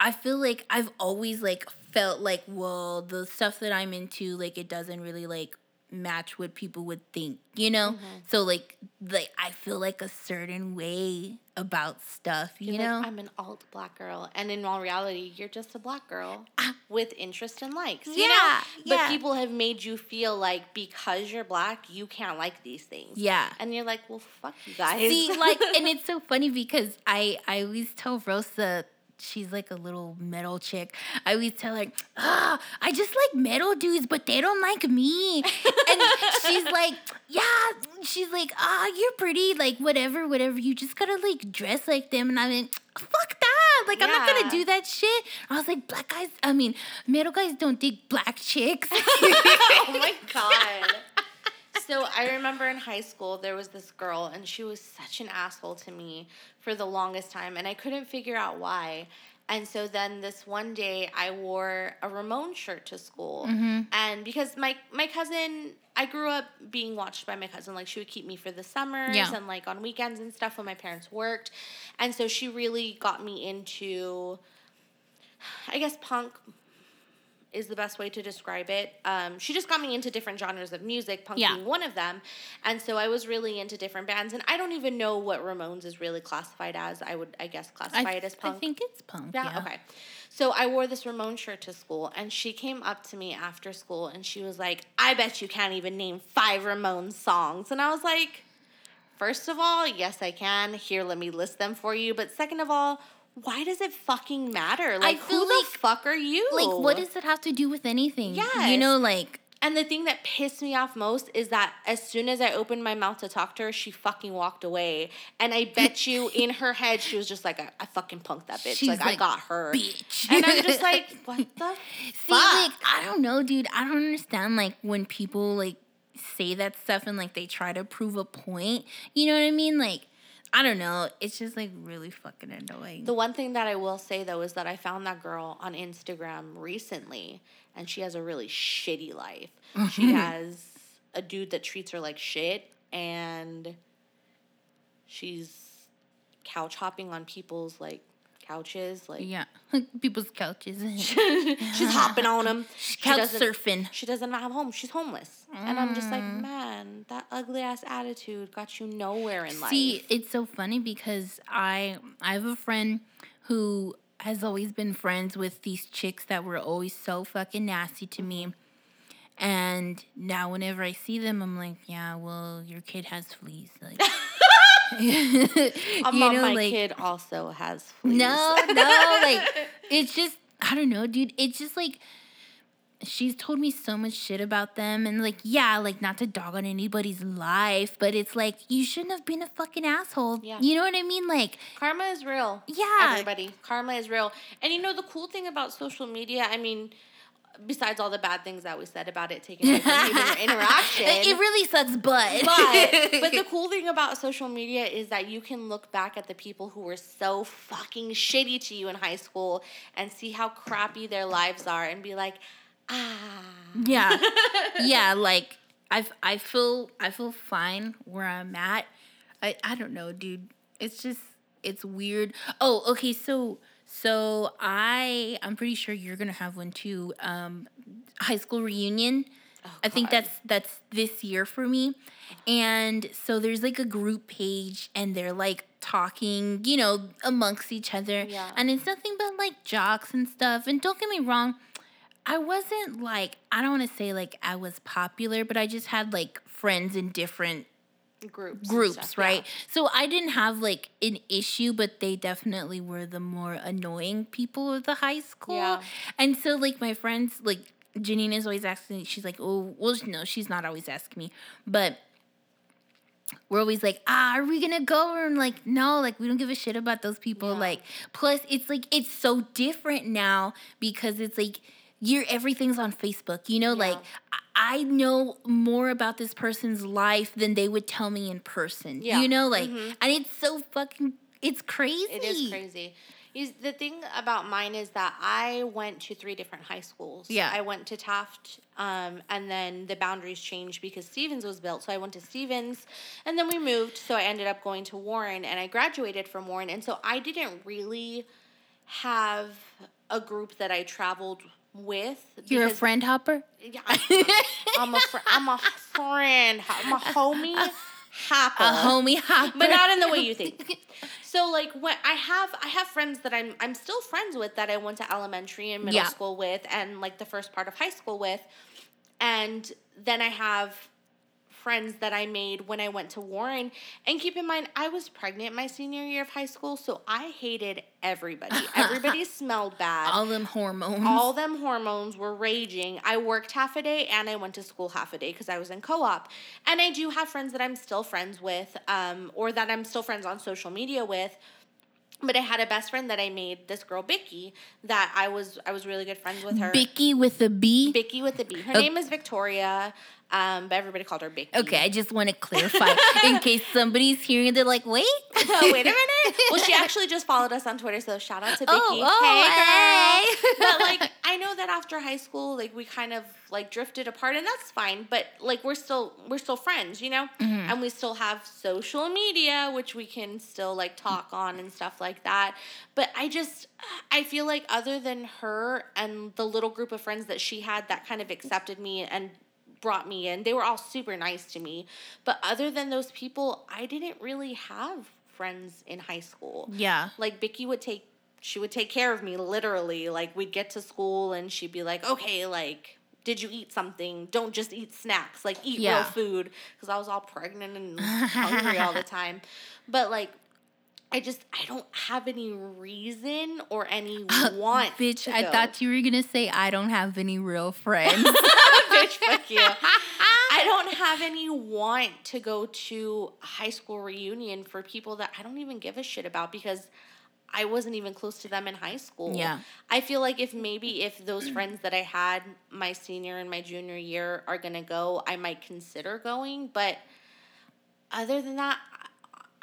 I feel like I've always like felt like, well, the stuff that I'm into, like it doesn't really like match what people would think, you know? Mm-hmm. So like like I feel like a certain way about stuff, you You're know? like, I'm an alt black girl, and in all reality, you're just a black girl with interest and likes. You know? Ah. Yeah, But yeah. people have made you feel like because you're black, you can't like these things. Yeah. And you're like, well, fuck you guys. See, like, and it's so funny because I I always tell Rosa she's like a little metal chick. I always tell her, ah, I just like metal dudes, but they don't like me. and she's like, yeah, she's like, ah, you're pretty, like whatever, whatever. You just gotta like dress like them. And I'm like, fuck that. Like I'm not gonna do that shit. I was like, black guys, I mean, metal guys don't dig black chicks. oh my god. So I remember in high school there was this girl and she was such an asshole to me for the longest time and I couldn't figure out why. And so then this one day I wore a Ramones shirt to school. Mm-hmm. And because my my cousin I grew up being watched by my cousin. Like she would keep me for the summers Yeah. and like on weekends and stuff when my parents worked. And so she really got me into I guess punk is the best way to describe it. Um, she just got me into different genres of music, punk Yeah. being one of them. And so I was really into different bands. And I don't even know what Ramones is really classified as. I would, I guess, classify I, it as punk. I think it's punk. yeah, Yeah. okay. So I wore this Ramones shirt to school, and she came up to me after school and she was like, I bet you can't even name five Ramones songs. And I was like, First of all, yes, I can. Here, let me list them for you. But second of all, why does it fucking matter? Like, who the fuck are you? Like, what does it have to do with anything? Yeah. You know, like, And the thing that pissed me off most is that as soon as I opened my mouth to talk to her, she fucking walked away. And I bet you in her head, she was just like, I, I fucking punked that bitch. She's like, I got her. bitch. And I'm just like, what the See, fuck? like, I don't know, dude. I don't understand, like, when people, like, say that stuff and, like, they try to prove a point. You know what I mean? Like, I don't know. It's just, like, really fucking annoying. The one thing that I will say though is that I found that girl on Instagram recently, and she has a really shitty life. She has a dude that treats her like shit, and she's couch hopping on people's like couches, like yeah. People's couches. she's hopping on them. She Couch doesn't- surfing. She doesn't have home. She's homeless, and I'm just like, mm. man, that ugly ass attitude got you nowhere in life. See, it's so funny because I I have a friend who has always been friends with these chicks that were always so fucking nasty to me. And now whenever I see them, I'm like, yeah, well, your kid has fleas. Like, Um, my kid also has fleas. no, no, like it's just I don't know, dude. It's just like she's told me so much shit about them and like yeah, like not to dog on anybody's life, but it's like you shouldn't have been a fucking asshole. Yeah. You know what I mean? Like Karma is real. Yeah. Everybody. Karma is real. And you know the cool thing about social media, I mean, besides all the bad things that we said about it taking away from human interaction. it really sucks, but but but the cool thing about social media is that you can look back at the people who were so fucking shitty to you in high school and see how crappy their lives are and be like, ah. yeah, yeah, like I I feel I feel fine where I'm at. I I don't know, dude. It's just it's weird. Oh, okay, so so I I'm pretty sure you're gonna have one too. Um, high school reunion. I think that's that's this year for me. And so there's like a group page and they're like talking, you know, amongst each other. Yeah. And it's nothing but like jocks and stuff. And don't get me wrong, I wasn't like I don't want to say like I was popular, but I just had like friends in different Groups. groups, stuff, right? yeah. So I didn't have like an issue, but they definitely were the more annoying people of the high school. Yeah. And so like my friends, like Janine is always asking, she's like, oh, well, no, she's not always asking me, but we're always like, ah, are we gonna go? And like, no, like we don't give a shit about those people. Yeah. Like, plus it's like it's so different now because it's like you're everything's on Facebook. You know, like I- know more about this person's life than they would tell me in person. Yeah. You know, like and it's so fucking it's crazy. It is crazy. Is the thing about mine is that I went to three different high schools. Yeah. I went to Taft, um, and then the boundaries changed because Stevens was built. So I went to Stevens, and then we moved. So I ended up going to Warren, and I graduated from Warren. And so I didn't really have a group that I traveled with. You're a friend hopper? Yeah, I- I'm a fr- I'm a friend. I'm a homie. Hopper A homie hopper. but not in the way you think. So like when I have I have friends that I'm I'm still friends with that I went to elementary and middle Yeah. school with and like the first part of high school with. And then I have friends that I made when I went to Warren. And keep in mind I was pregnant my senior year of high school, so I hated everybody. Everybody smelled bad. all them hormones. All them hormones were raging. I worked half a day and I went to school half a day because I was in co op. And I do have friends that I'm still friends with, um, or that I'm still friends on social media with. But I had a best friend that I made, this girl Bicky, that I was I was really good friends with her. Bicky with a B. Bicky with a B. Her Okay. name is Victoria, um, but everybody called her Bicky. Okay, I just want to clarify in case somebody's hearing. It, they're like, "Wait, oh, wait a minute. Well, she actually just followed us on Twitter, so shout out to Bicky. Oh, oh, hey, girl. hey. but like, I know that after high school, like we kind of like drifted apart, and that's fine. But like, we're still we're still friends, you know, Mm-hmm. and we still have social media, which we can still like talk on and stuff like that. But I just I feel like other than her and the little group of friends that she had that kind of accepted me and brought me in. They were all super nice to me. But other than those people, I didn't really have friends in high school. Yeah. Like Bicky would take she would take care of me literally. Like we'd get to school and she'd be like, "Okay, like did you eat something? Don't just eat snacks. Like eat Yeah. real food." Cuz I was all pregnant and hungry all the time. But like I just I don't have any reason or any uh, want. Bitch, to I thought you were gonna say I don't have any real friends. bitch, fuck you. I don't have any want to go to a high school reunion for people that I don't even give a shit about because I wasn't even close to them in high school. Yeah. I feel like if maybe if those friends that I had my senior and my junior year are gonna go, I might consider going. But other than that,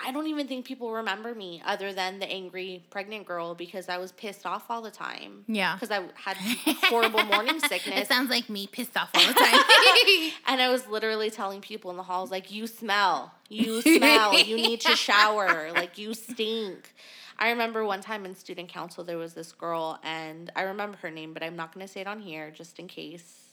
I- don't even think people remember me other than the angry pregnant girl because I was pissed off all the time. Yeah. Because I had horrible morning sickness. it sounds like me pissed off all the time. And I was literally telling people in the halls, like, you smell. You smell. you need to shower. Like, you stink. I remember one time in student council, there was this girl, and I remember her name, but I'm not going to say it on here just in case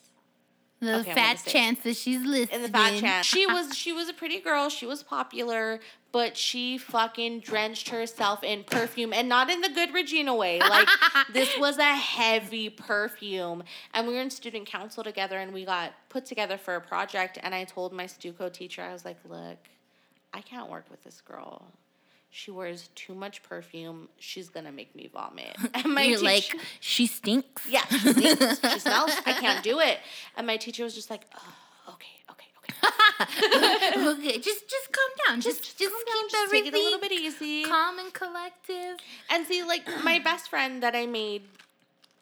The Okay, fat gonna say it. chance that she's listening. in the fat chance. She was she was a pretty girl. She was popular, but she fucking drenched herself in perfume, and not in the good Regina way. Like this was a heavy perfume, and we were in student council together, and we got put together for a project. And I told my Stuco teacher, I was like, "Look, I can't work with this girl." She wears too much perfume. She's gonna make me vomit. And my You're teacher, like, she stinks. yeah, she stinks. she smells. I can't do it. And my teacher was just like, oh, okay, okay, okay. okay, just just calm down. Just just, calm down, keep just take it a little bit easy. calm and collective. And see, like my best friend that I made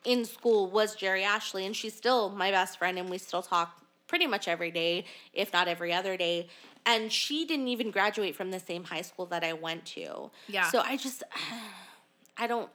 in school was Jerry Ashley, and she's still my best friend, and we still talk pretty much every day, if not every other day. And she didn't even graduate from the same high school that I went to. Yeah. So I just, I don't.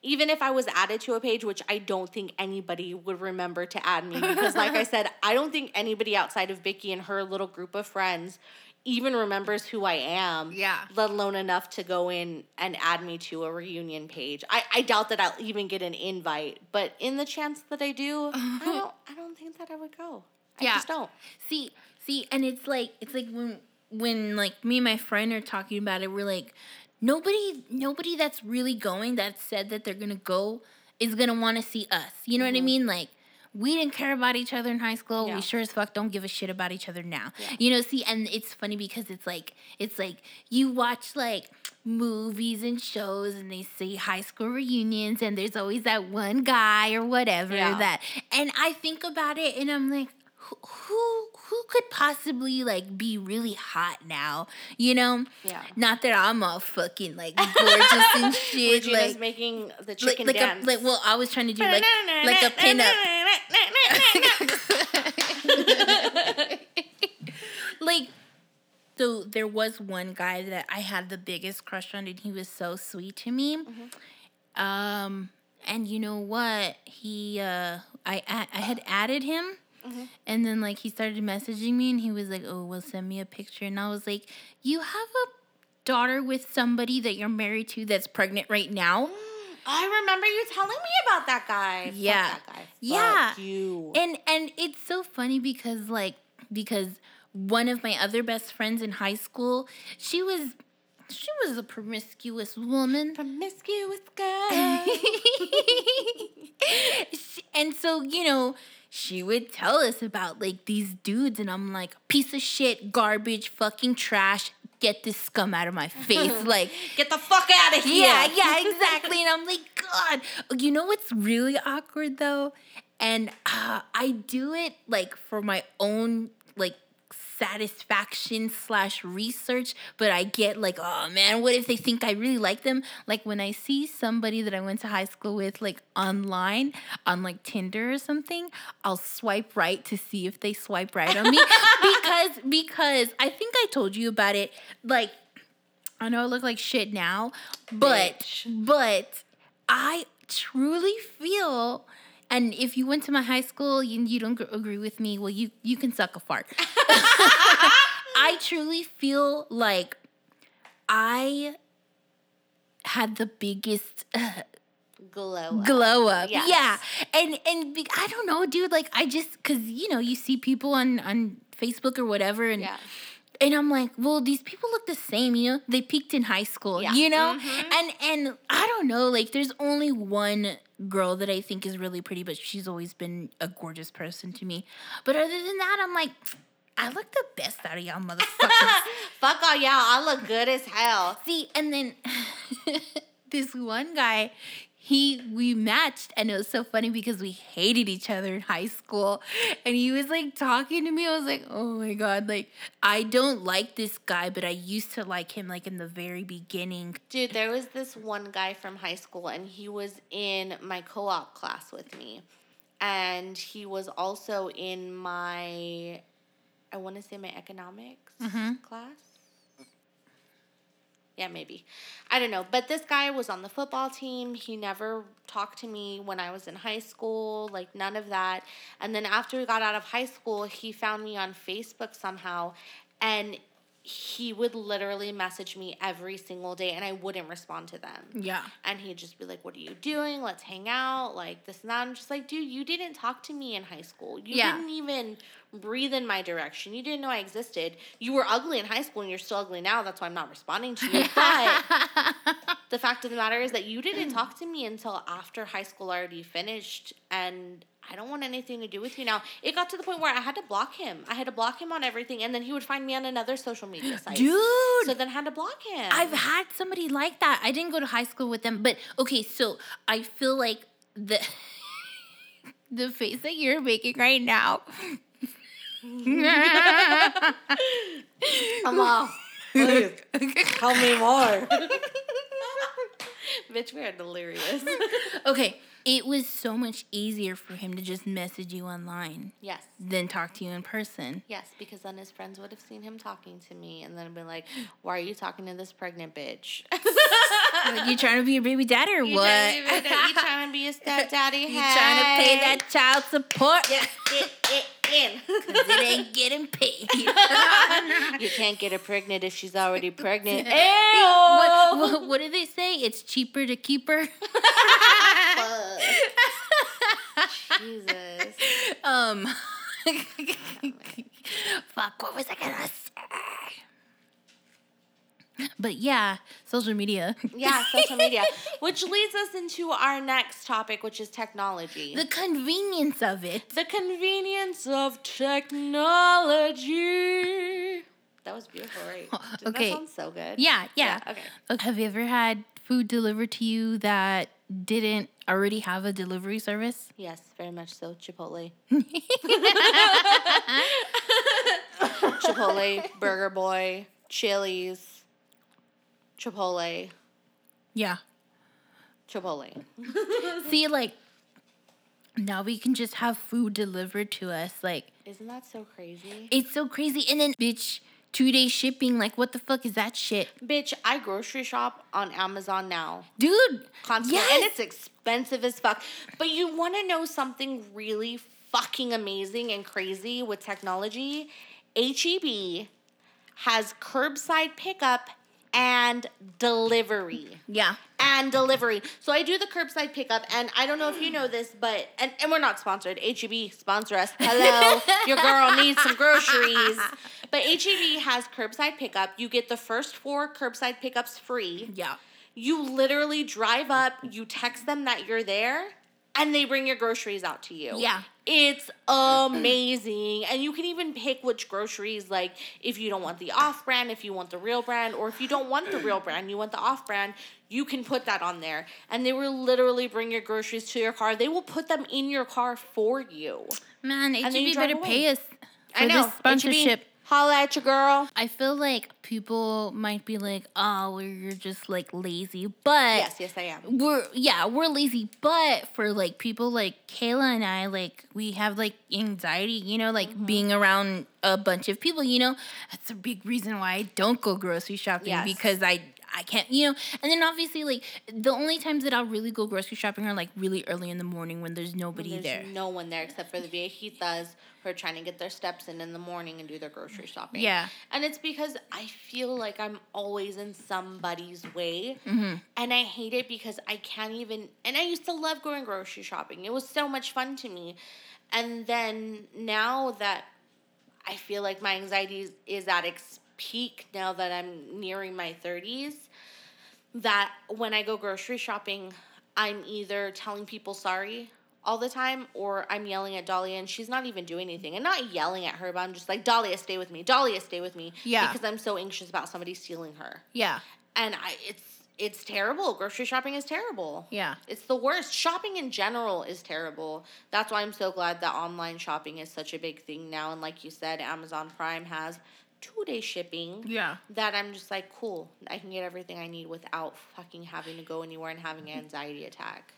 Even if I was added to a page, which I don't think anybody would remember to add me, because like I said, I don't think anybody outside of Vicky and her little group of friends even remembers who I am. Yeah. Let alone enough to go in and add me to a reunion page. I, I doubt that I'll even get an invite, but in the chance that I do, I don't I don't think that I would go. I Yeah. just don't. See, see, and it's like it's like when when like me and my friend are talking about it, we're like, nobody nobody that's really going that said that they're gonna go is gonna want to see us. You know what I mm-hmm. mean? Like. We didn't care about each other in high school. Yeah. We sure as fuck don't give a shit about each other now. Yeah. You know, see, and it's funny because it's like it's like you watch like movies and shows and they say high school reunions and there's always that one guy or whatever Yeah. that and I think about it and I'm like who who could possibly like be really hot now? You know? Yeah. Not that I'm all fucking like gorgeous and shit. Regina's Like, making the chicken like, dance. a, like well, I was trying to do like like a pinup. like so there was one guy that I had the biggest crush on and he was so sweet to me. Mm-hmm. Um and you know what? He uh I had added him Mm-hmm. and then like he started messaging me and he was like, "Oh, well send me a picture." And I was like, "You have a daughter with somebody that you're married to that's pregnant right now?" I remember you telling me about that guy. Yeah. that guy. Yeah. You. And and it's so funny because like because one of my other best friends in high school, she was she was a promiscuous woman. Promiscuous girl. And so, you know, she would tell us about like these dudes and I'm like, piece of shit, garbage, fucking trash, get this scum out of my face. like Get the fuck out of here. Yeah, yeah, exactly. and I'm like, God. You know what's really awkward though? And uh, I do it like for my own like satisfaction slash research, but I get like, oh man, what if they think I really like them? Like when I see somebody that I went to high school with like online on like Tinder or something, I'll swipe right to see if they swipe right on me because because I think I told you about it like I know I look like shit now, but Bitch. but I truly feel, and if you went to my high school and you don't gr- agree with me, well, you you can suck a fart. I truly feel like I had the biggest uh, Glow. up. glow up. Yes. Yeah. And and be, I don't know, dude, like I just cuz you know, you see people on on Facebook or whatever and Yeah. And I'm like, well, these people look the same, you know? They peaked in high school, Yeah. you know? Mhm. And and I don't know, like there's only one girl that I think is really pretty, but she's always been a gorgeous person to me. But other than that, I'm like, I look the best out of y'all motherfuckers. Fuck all y'all. I look good as hell. See, and then this one guy, he we matched, and it was so funny because we hated each other in high school. And he was like talking to me. I was like, oh my god, like I don't like this guy, but I used to like him like in the very beginning. Dude, there was this one guy from high school, and he was in my co op class with me. And he was also in my, I want to say my economics mm-hmm. class. Yeah, maybe. I don't know. But this guy was on the football team. He never talked to me when I was in high school, like none of that. And then after we got out of high school, he found me on Facebook somehow. And he would literally message me every single day and I wouldn't respond to them. Yeah. And he'd just be like, What are you doing? Let's hang out. Like this and that. I'm just like, dude, you didn't talk to me in high school. You Yeah. didn't even breathe in my direction. You didn't know I existed. You were ugly in high school and you're still ugly now. That's why I'm not responding to you. But the fact of the matter is that you didn't talk to me until after high school already finished and I don't want anything to do with you now. It got to the point where I had to block him. I had to block him on everything and then he would find me on another social media site. Dude. So then I had to block him. I've had somebody like that. I didn't go to high school with them, but okay, so I feel like the the face that you're making right now. Come on. Please. Tell me more. Bitch, we are delirious. okay, it was so much easier for him to just message you online yes. than talk to you in person. Yes, because then his friends would have seen him talking to me and then been like, why are you talking to this pregnant bitch? Like, you trying to be your baby daddy or You what? trying be- you trying to be a stepdaddy? You trying to pay that child support? Yes, it, it, in. It ain't getting paid. you can't get her pregnant if she's already pregnant. Ew! what, what, what did they say? It's cheaper to keep her. Jesus. Um, fuck, what was I gonna say? But yeah, social media. Yeah, social media. Which leads us into our next topic, which is technology. The convenience of it. The convenience of technology. That was beautiful, right? Didn't okay. that sound so good? Yeah, yeah. okay. Okay, Have you ever had food delivered to you that didn't already have a delivery service? Yes, very much so. Chipotle. Chipotle, Burger Boy, Chili's, Chipotle, Yeah. Chipotle. See, like, now we can just have food delivered to us. Like, Isn't that so crazy? it's so crazy. And then, bitch, two day shipping. Like, what the fuck is that shit? Bitch, I grocery shop on Amazon now. Dude. Constantly. Yes. And it's expensive as fuck. But you want to know something really fucking amazing and crazy with technology? HEB has curbside pickup and delivery. Yeah. and delivery. So I do the curbside pickup, and I don't know if you know this, but and, and we're not sponsored. HEB sponsor us. Hello, your girl needs some groceries. But HEB has curbside pickup. You get the first four curbside pickups free. Yeah. You literally drive up, you text them that you're there, and they bring your groceries out to you. Yeah. It's amazing. And you can even pick which groceries, like if you don't want the off brand, if you want the real brand, or if you don't want the real brand, you want the off brand, you can put that on there. And they will literally bring your groceries to your car. They will put them in your car for you. Man, HEB better away. pay us for I know. this sponsorship. Holla at your girl. I feel like people might be like, "Oh, well, you're just like lazy," but Yes, yes, I am. we're yeah, we're lazy. But for like people like Kayla and I, like we have like anxiety, you know, like Mm-hmm. being around a bunch of people. You know, that's a big reason why I don't go grocery shopping Yes. because I. I can't, you know, and then obviously, like the only times that I'll really go grocery shopping are like really early in the morning when there's nobody there. There's there. no one there except for the viejitas who are trying to get their steps in in the morning and do their grocery shopping. Yeah. And it's because I feel like I'm always in somebody's way. Mm-hmm. And I hate it because I can't even. And I used to love going grocery shopping, it was so much fun to me. And then now that I feel like my anxiety is, is at its peak now that I'm nearing my 30s, that when I go grocery shopping, I'm either telling people sorry all the time or I'm yelling at Dahlia and she's not even doing anything. And not yelling at her, but I'm just like, Dahlia, stay with me. Dahlia, stay with me. Yeah. Because I'm so anxious about somebody stealing her. Yeah, And I it's it's terrible. Grocery shopping is terrible. yeah. It's the worst. Shopping in general is terrible. That's why I'm so glad that online shopping is such a big thing now. And like you said, Amazon Prime has two day shipping. Yeah. That I'm just like, cool. I can get everything I need without fucking having to go anywhere and having an anxiety attack.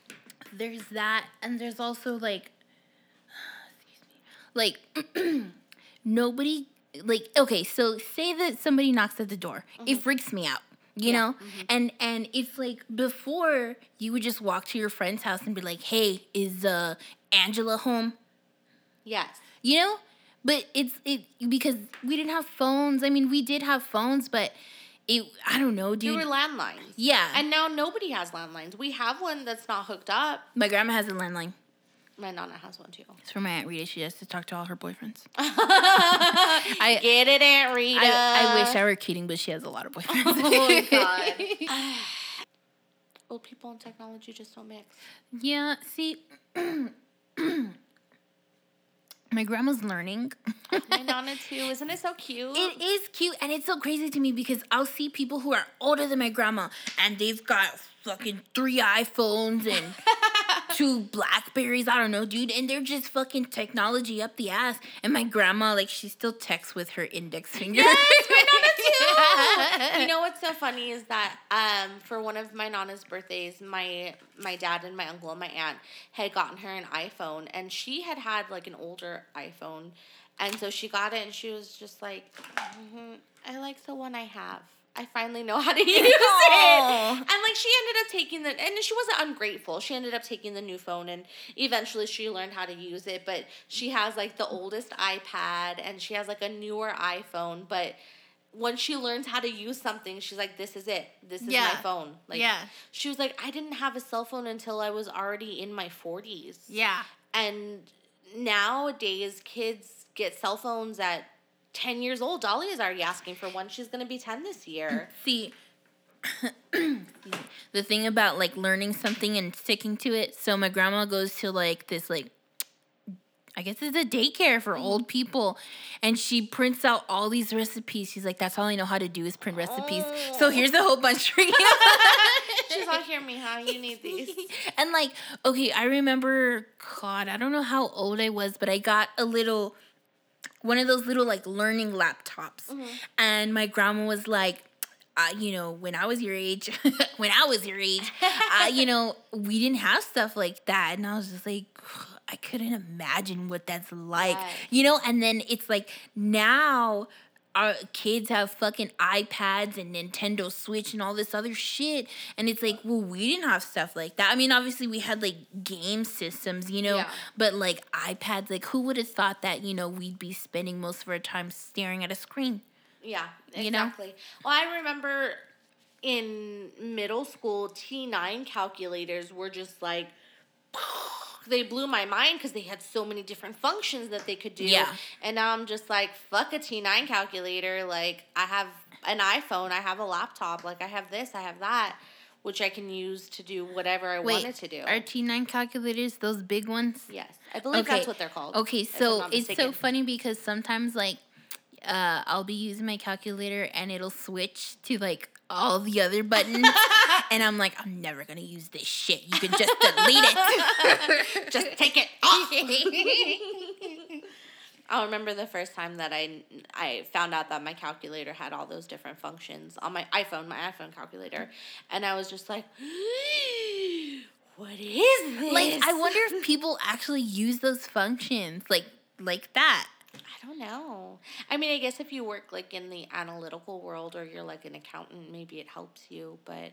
There's that and there's also like excuse me like nobody like okay so say that somebody knocks at the door. It freaks me out you know? and and it's like before you would just walk to your friend's house and be like hey is uh angela home? Yes. you know? But it's it because we didn't have phones. I mean, we did have phones, but it I don't know, dude. There dude. were landlines. yeah. And now nobody has landlines. We have one that's not hooked up. my grandma has a landline. My nana has one too. It's for my aunt Rita. She has to talk to all her boyfriends. I Get it, Aunt Rita. I, I wish I were kidding, but she has a lot of boyfriends. Oh my God. Old people and technology just don't mix. yeah. See, my grandma's learning. My nana too. Isn't it so cute? It is cute and it's so crazy to me because I'll see people who are older than my grandma and they've got fucking three iPhones and two Blackberries. I don't know, dude. And they're just fucking technology up the ass. And my grandma, like, she still texts with her index finger. you know what's so funny is that um, for one of my nana's birthdays, my my dad and my uncle and my aunt had gotten her an iPhone, and she had had like an older iPhone, and so she got it, and she was just like, "Mhm, "I like the one I have." I finally know how to use it. And like she ended up taking the and she wasn't ungrateful. She ended up taking the new phone and eventually she learned how to use it, but she has like the oldest iPad and she has like a newer iPhone, but when she learns how to use something, she's like, This is it. This is Yeah. my phone. Like Yeah. she was like, I didn't have a cell phone until I was already in my forties. yeah. And nowadays kids get cell phones at ten years old. Dolly is already asking for one. She's gonna be ten this year. See, the thing about like learning something and sticking to it. So my grandma goes to like this like I guess it's a daycare for old people and she prints out all these recipes. She's like, that's all I know how to do is print recipes. So here's a whole bunch for you. She's like, here, Mija, you need these. and like, okay, I remember, God, I don't know how old I was, but I got a little, one of those little like learning laptops. And my grandma was like, uh, you know, when I was your age, when I was your age, uh, you know, we didn't have stuff like that. And I was just like, I couldn't imagine what that's like, you know? And then it's like now our kids have fucking iPads and Nintendo Switch and all this other shit. And it's like, well, we didn't have stuff like that. I mean, obviously we had like game systems, you know, Yeah. but like iPads, like who would have thought that, you know, we'd be spending most of our time staring at a screen? Yeah, You know? exactly. Well, I remember in middle school, T9 calculators were just like, they blew my mind because they had so many different functions that they could do. Yeah. And now I'm just like, fuck a T9 calculator. Like, I have an iPhone, I have a laptop, like, I have this, I have that, which I can use to do whatever I wanted to do. Are T9 calculators those big ones? yes, I believe that's what they're called. Okay, so it's so funny because sometimes like uh I'll be using my calculator and it'll switch to like all the other buttons and I'm like I'm never to use this shit. You can just delete it. just take it off. I remember the first time that I I found out that my calculator had all those different functions on my iPhone, my iPhone calculator, and I was just like, "What is this?" like I wonder if people actually use those functions like like that. I don't know. I mean, I guess if you work like in the analytical world or you're like an accountant, maybe it helps you. But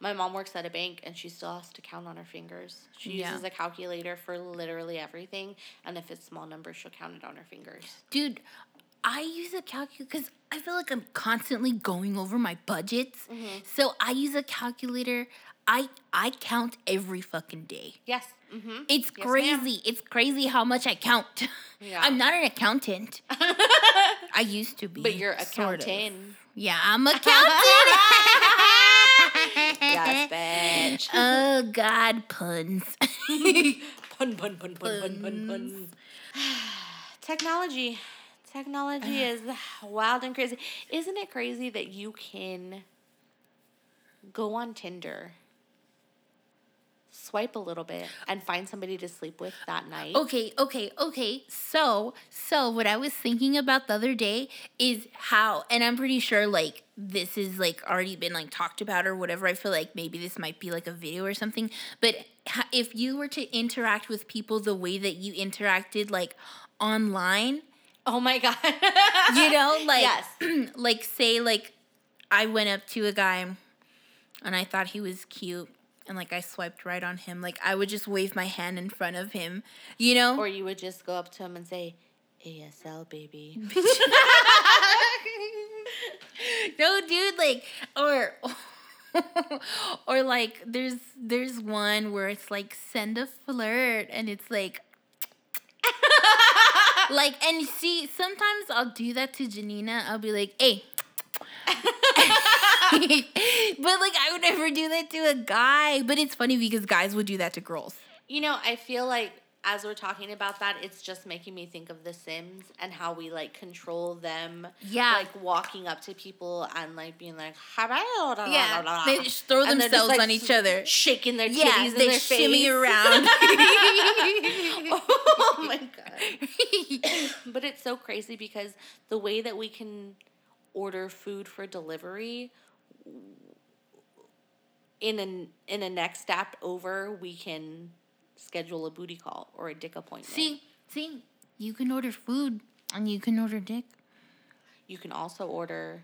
my mom works at a bank and she still has to count on her fingers. She Yeah. uses a calculator for literally everything, and if it's small numbers, she'll count it on her fingers. Dude, I use a calculator because I feel like I'm constantly going over my budgets. Mm-hmm. So I use a calculator. I I count every fucking day. Yes. Mm-hmm. It's Yes, crazy. ma'am. It's crazy how much I count. Yeah. I'm not an accountant. I used to be. But you're sort of. Yeah, I'm accountant. yes, bitch. oh God, puns. Pun, pun, pun, pun, pun, pun, pun. Technology. Technology is wild and crazy. Isn't it crazy that you can go on Tinder, swipe a little bit, and find somebody to sleep with that night? Okay, okay, okay. So, so what I was thinking about the other day is how, and I'm pretty sure like this is like already been like talked about or whatever. I feel like maybe this might be like a video or something. But if you were to interact with people the way that you interacted like online, Oh my god. you know, like Yes. like say like I went up to a guy and I thought he was cute. And like I swiped right on him, like I would just wave my hand in front of him, you know. or you would just go up to him and say, ASL baby. no, dude, like or or like there's there's one where it's like send a flirt and it's like like and see sometimes I'll do that to Janina. I'll be like, hey. but like I would never do that to a guy. But it's funny because guys would do that to girls. You know, I feel like as we're talking about that, it's just making me think of The Sims and how we like control them. Yeah. Like walking up to people and like being like, hello. Yeah. They just throw And themselves just, like, on each other. Shaking their titties Yeah, in they their shimmy face. around. oh my god. but it's so crazy because the way that we can order food for delivery in an in a next step over we can schedule a booty call or a dick appointment. see, see, you can order food and you can order dick. you can also order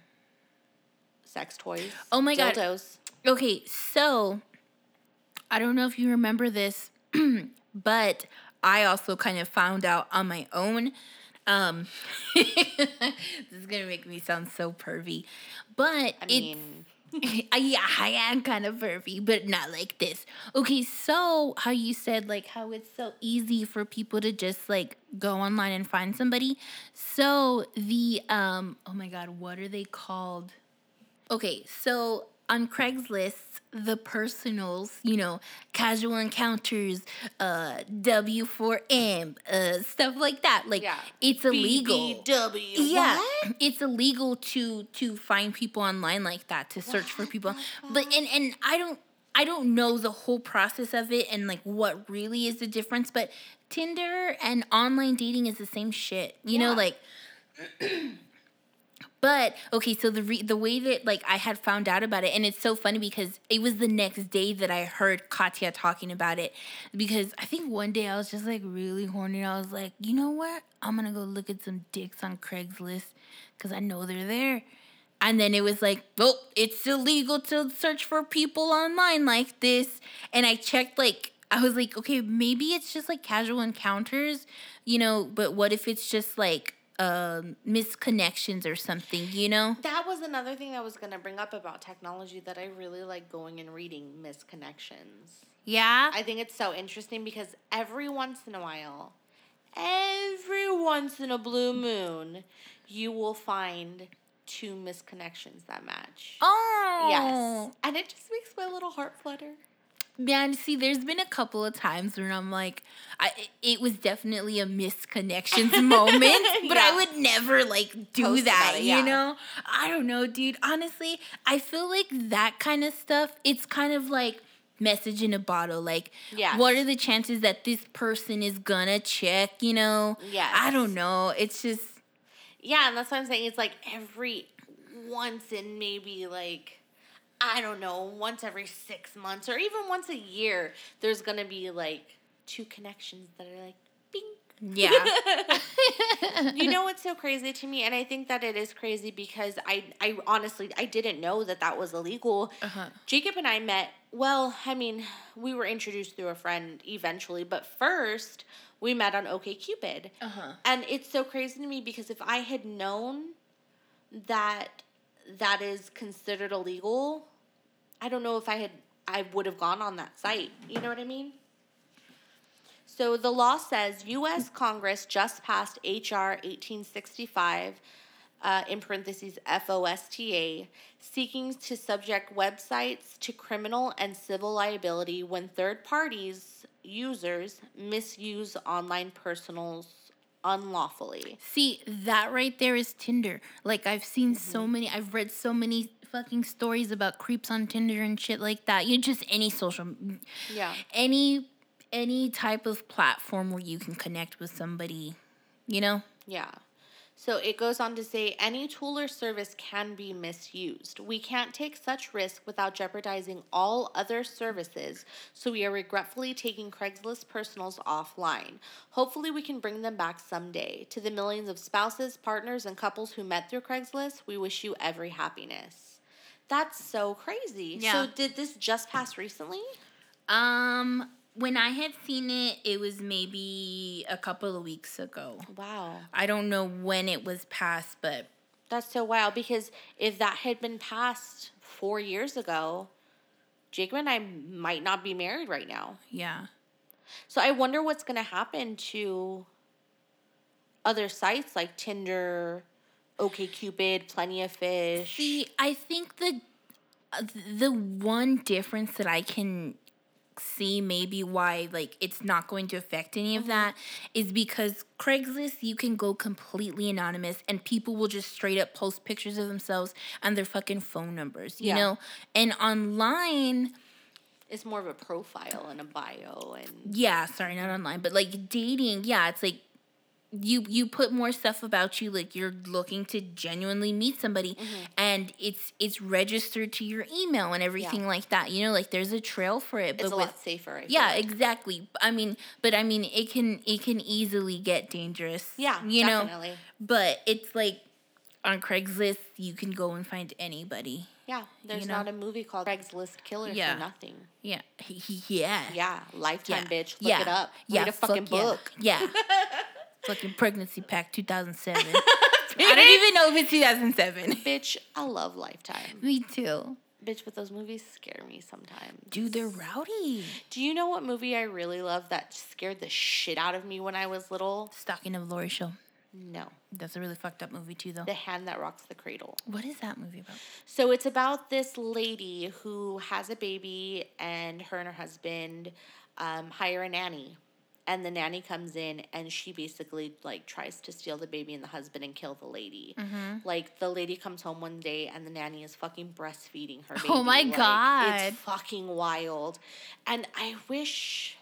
sex toys. Oh my God. dildos. Okay, so I don't know if you remember this, but I also kind of found out on my own. Um, this is gonna make me sound so pervy, but I mean, yeah, I am kind of pervy, but not like this. Okay, so how you said like how it's so easy for people to just like go online and find somebody. So the um oh my god, what are they called? Okay, so on Craigslist, the personals, you know, casual encounters, uh W4M, uh stuff like that. Like Yeah. it's illegal. BBW. Yeah, What? it's illegal to to find people online like that to search for people. But and and I don't I don't know the whole process of it and like what really is the difference, but Tinder and online dating is the same shit. You know, like but okay, so the re- the way that like I had found out about it, and it's so funny because it was the next day that I heard Katya talking about it. Because I think one day I was just like really horny. I was like, you know what? I'm gonna go look at some dicks on Craigslist because I know they're there. And then it was like, oh, it's illegal to search for people online like this. And I checked like I was like, okay, maybe it's just like casual encounters, you know, but what if it's just like um misconnections or something, you know? That was another thing I was going to bring up about technology that I really like going and reading misconnections. Yeah. I think it's so interesting because every once in a while, every once in a blue moon, you will find two misconnections that match. oh. Yes. And it just makes my little heart flutter. Man, see, there's been a couple of times where I'm like, I it was definitely a misconnections moment, but I would never like do Post that, it, you know? I don't know, dude. Honestly, I feel like that kind of stuff, it's kind of like message in a bottle. Like, Yes. what are the chances that this person is gonna check, you know? Yeah. I don't know. It's just, Yeah, and that's what I'm saying. It's like every once in maybe like I don't know, once every six months or even once a year, there's gonna be like two connections that are like bing. yeah. you know what's so crazy to me, and I think that it is crazy because I, I honestly, I didn't know that that was illegal. Uh-huh. Jacob and I met. Well, I mean, we were introduced through a friend eventually, but first we met on OkCupid. Uh-huh. And it's so crazy to me because if I had known that that is considered illegal, I don't know if I had I would have gone on that site. You know what I mean? So the law says U.S. Congress just passed H.R. 1865, uh, in parentheses FOSTA, seeking to subject websites to criminal and civil liability when third parties, users, misuse online personals unlawfully. See, that right there is Tinder. Like I've seen so many I've read so many fucking stories about creeps on Tinder and shit like that. You just any social Yeah. any any type of platform where you can connect with somebody, you know? Yeah. So it goes on to say any tool or service can be misused. We can't take such risk without jeopardizing all other services, so we are regretfully taking Craigslist personals offline. Hopefully, we can bring them back someday. To the millions of spouses, partners, and couples who met through Craigslist, we wish you every happiness. That's so crazy. Yeah. So, did this just pass recently? Um when I had seen it, it was maybe a couple of weeks ago. Wow. I don't know when it was passed, but That's so wild because if that had been passed four years ago, Jacob and I might not be married right now. yeah. So I wonder what's going to happen to other sites like Tinder, OKCupid, Plenty of Fish. See, I think the the one difference that I can see maybe why like it's not going to affect any of mm-hmm. that is because Craigslist you can go completely anonymous and people will just straight up post pictures of themselves and their fucking phone numbers, you Yeah. know? And online It's more of a profile and a bio and yeah, sorry, not online, but like dating, yeah, it's like you you put more stuff about you like you're looking to genuinely meet somebody Mm-hmm. and it's it's registered to your email and everything like that. You know, like there's a trail for it, it's but a with lot safer. I yeah, like. exactly. I mean, but I mean, it can it can easily get dangerous. Yeah, you know. definitely. But it's like on Craigslist, you can go and find anybody. Yeah, there's know? not a movie called Craigslist Killer Yeah. for nothing. Yeah, yeah, Yeah, Lifetime, Yeah. bitch. Look it up. Read a fucking fuck yeah. book. Yeah. fucking pregnancy pact 2007. I don't even know if it's 2007. Bitch, I love Lifetime. Me too. Bitch, but those movies scare me sometimes. Dude, they're rowdy. Do you know what movie I really love that scared the shit out of me when I was little? Stalking of Laurie Show. No. That's a really fucked up movie too, though. The Hand That Rocks the Cradle. What is that movie about? So it's about this lady who has a baby, and her and her husband um, hire a nanny. And the nanny comes in, and she basically like tries to steal the baby and the husband and kill the lady. Mm-hmm. Like the lady comes home one day, and the nanny is fucking breastfeeding her baby. Oh my Like, God. It's fucking wild, and I wish.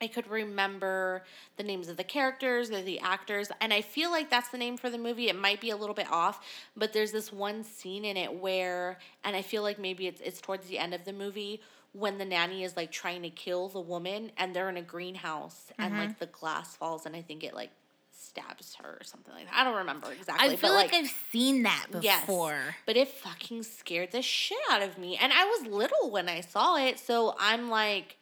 I could remember the names of the characters or the actors, and I feel like that's the name for the movie. It might be a little bit off, but there's this one scene in it where, and I feel like maybe it's it's towards the end of the movie when the nanny is like trying to kill the woman, and they're in a greenhouse, and mm-hmm. like the glass falls, and I think it like stabs her or something like that. I don't remember exactly. I feel but, like, I've seen that Yes. before. But it fucking scared the shit out of me. And I was little when I saw it, so I'm like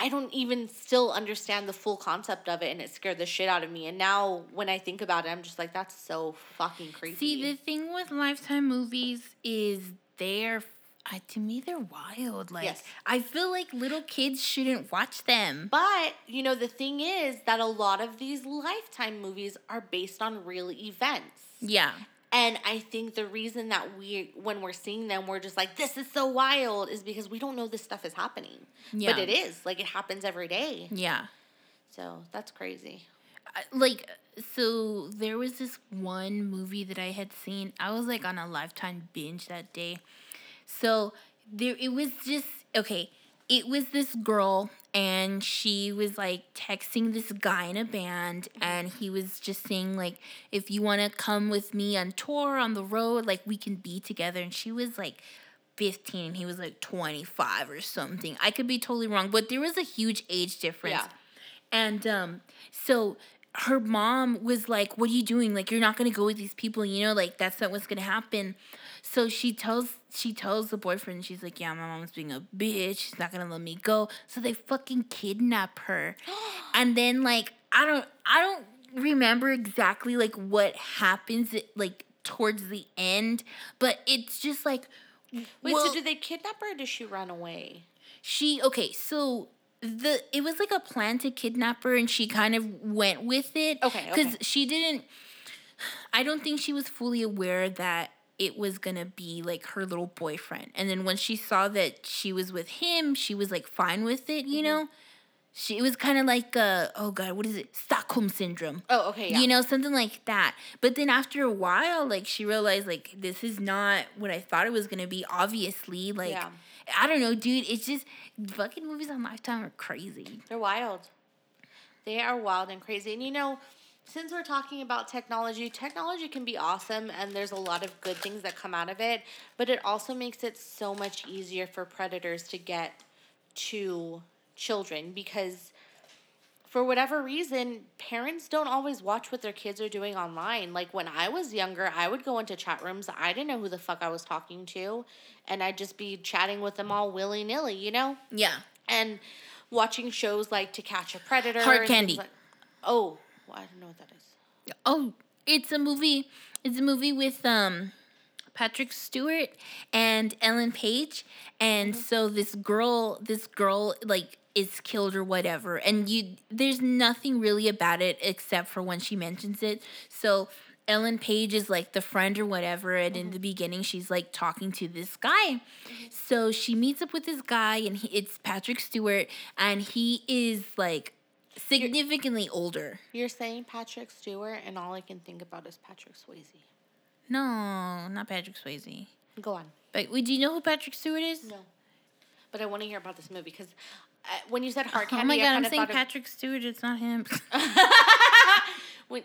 I don't even still understand the full concept of it and it scared the shit out of me. And now when I think about it, I'm just like that's so fucking creepy. See, the thing with Lifetime movies is they're, uh, to me, they're wild. Like, Yes. I feel like little kids shouldn't watch them. but, you know, the thing is that a lot of these lifetime movies are based on real events. Yeah. And I think the reason that we, when we're seeing them, we're just like, this is so wild, is because we don't know this stuff is happening. Yeah. But it is. Like, it happens every day. Yeah. So that's crazy. Like so there was this one movie that I had seen. I was like on a lifetime binge that day. So there it was just okay. It was this girl and she was like texting this guy in a band and he was just saying like if you want to come with me on tour on the road like we can be together and she was like 15 and he was like 25 or something. I could be totally wrong, but there was a huge age difference. Yeah. And um, so her mom was like, What are you doing? Like, you're not gonna go with these people, you know, like that's not what's gonna happen. So she tells she tells the boyfriend, she's like, Yeah, my mom's being a bitch, she's not gonna let me go. So they fucking kidnap her. and then like I don't I don't remember exactly like what happens like towards the end, but it's just like Wait, well, so did they kidnap her or did she run away? she okay so the it was like a plan to kidnap her and she kind of went with it Okay, because okay. she didn't i don't think she was fully aware that it was gonna be like her little boyfriend and then when she saw that she was with him she was like fine with it Mm-hmm. you know she it was kind of like uh oh god what is it stockholm syndrome Oh, okay, yeah. you know something like that but then after a while like she realized like this is not what i thought it was gonna be obviously like Yeah. I don't know dude it's just fucking movies on lifetime are crazy They're wild. They are wild and crazy. And you know, since we're talking about technology, technology can be awesome and there's a lot of good things that come out of it, but it also makes it so much easier for predators to get to children because for whatever reason, parents don't always watch what their kids are doing online. Like when I was younger, I would go into chat rooms. I didn't know who the fuck I was talking to, and I'd just be chatting with them all willy nilly, you know? yeah and watching shows like To Catch a Predator. Hard Candy. Like, oh, well, I don't know what that is. Oh, it's a movie. It's a movie with um Patrick Stewart and Ellen Page. And so this girl, this girl like is killed or whatever. And you there's nothing really about it except for when she mentions it. So Ellen Page is like the friend or whatever, and in mm-hmm. the beginning she's like talking to this guy. Mm-hmm. So she meets up with this guy, and he, it's Patrick Stewart, and he is like significantly older. You're saying Patrick Stewart, and all I can think about is Patrick Swayze. No, not Patrick Swayze. Go on. But do you know who Patrick Stewart is? No. But I want to hear about this movie because uh, when you said hard Oh candy, my I god, I'm kinda saying thought of- Patrick Stewart. It's not him. when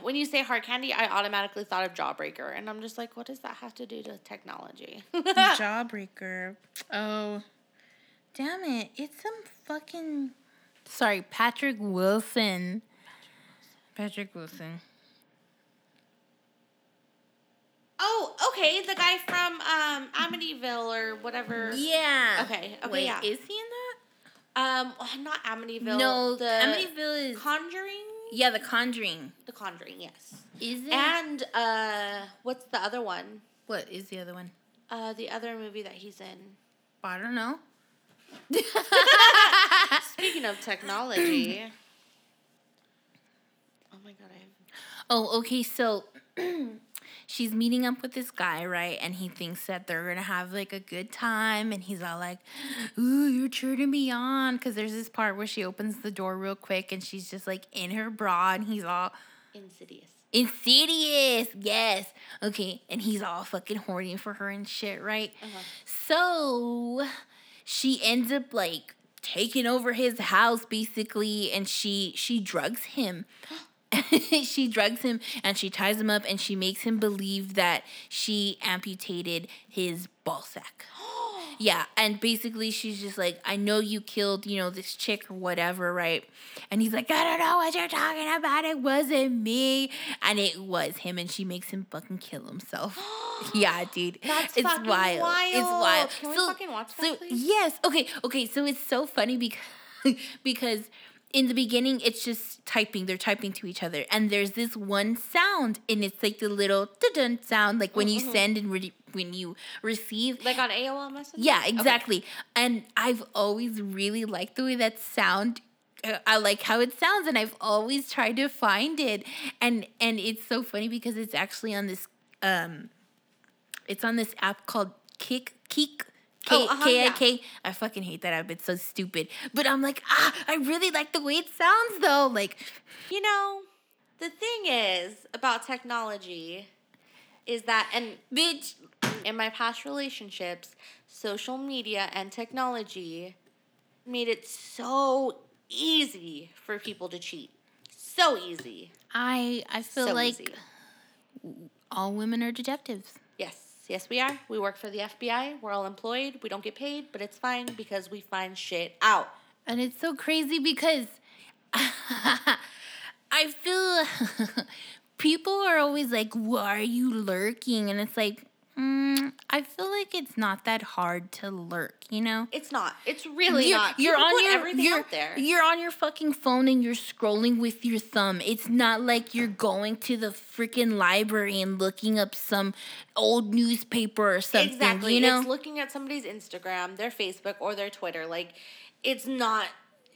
when you say hard candy, I automatically thought of Jawbreaker, and I'm just like, what does that have to do to technology? Jawbreaker. Oh, damn it! It's some fucking. Sorry, Patrick Wilson. Patrick Wilson. Oh, okay, the guy from um, Amityville or whatever. Yeah. Okay, okay, Wait, yeah. is he in that? Um, not Amityville. no, the Amityville is. Conjuring. yeah, The Conjuring. The Conjuring, yes. Is it? And uh, what's the other one? what is the other one? Uh, the other movie that he's in. I don't know. Speaking of technology. oh my god, I have. Oh, okay. So she's meeting up with this guy, right? And he thinks that they're gonna have like a good time, and he's all like, "Ooh, you're turning me on," because there's this part where she opens the door real quick, and she's just like in her bra, and he's all Insidious. insidious, yes, okay, and he's all fucking horny for her and shit, right? Uh-huh. So she ends up like taking over his house basically and she she drugs him she drugs him and she ties him up and she makes him believe that she amputated his ball sack. Yeah and basically she's just like i know you killed you know this chick or whatever right? And he's like i don't know what you're talking about. It wasn't me. And it was him and she makes him fucking kill himself. Yeah dude. That's it's fucking wild. it's wild. wild. Can we fucking watch that, so please? yes. Okay okay. So it's so funny because because in the beginning it's just typing they're typing to each other and there's this one sound and it's like the little dun sound like when you Mm-hmm. send and re- when you receive Like on AOL Messenger? yeah Okay. exactly and i've always really liked the way that sound uh, I like how it sounds and I've always tried to find it and and it's so funny because it's actually on this um it's on this app called Kik Keek K Oh, uh-huh, K I yeah. K. I fucking hate that I've been so stupid. But I'm like, ah, I really like the way it sounds though. Like, You know, the thing is about technology is that, and bitch, in my past relationships, social media and technology made it so easy for people to cheat. So easy. I I feel so like easy. all women are detectives. Yes, we are. We work for the FBI. We're all employed. We don't get paid, but it's fine because we find shit out. And it's so crazy because I feel people are always like, why are you lurking? And it's like, mm, I feel like it's not that hard to lurk, you know? It's not. It's really you're, not. You're People on your everything you're, out there. You're on your fucking phone and you're scrolling with your thumb. It's not like you're going to the freaking library and looking up some old newspaper or something. exactly. You know? It's looking at somebody's Instagram, their Facebook, or their Twitter. Like, it's not.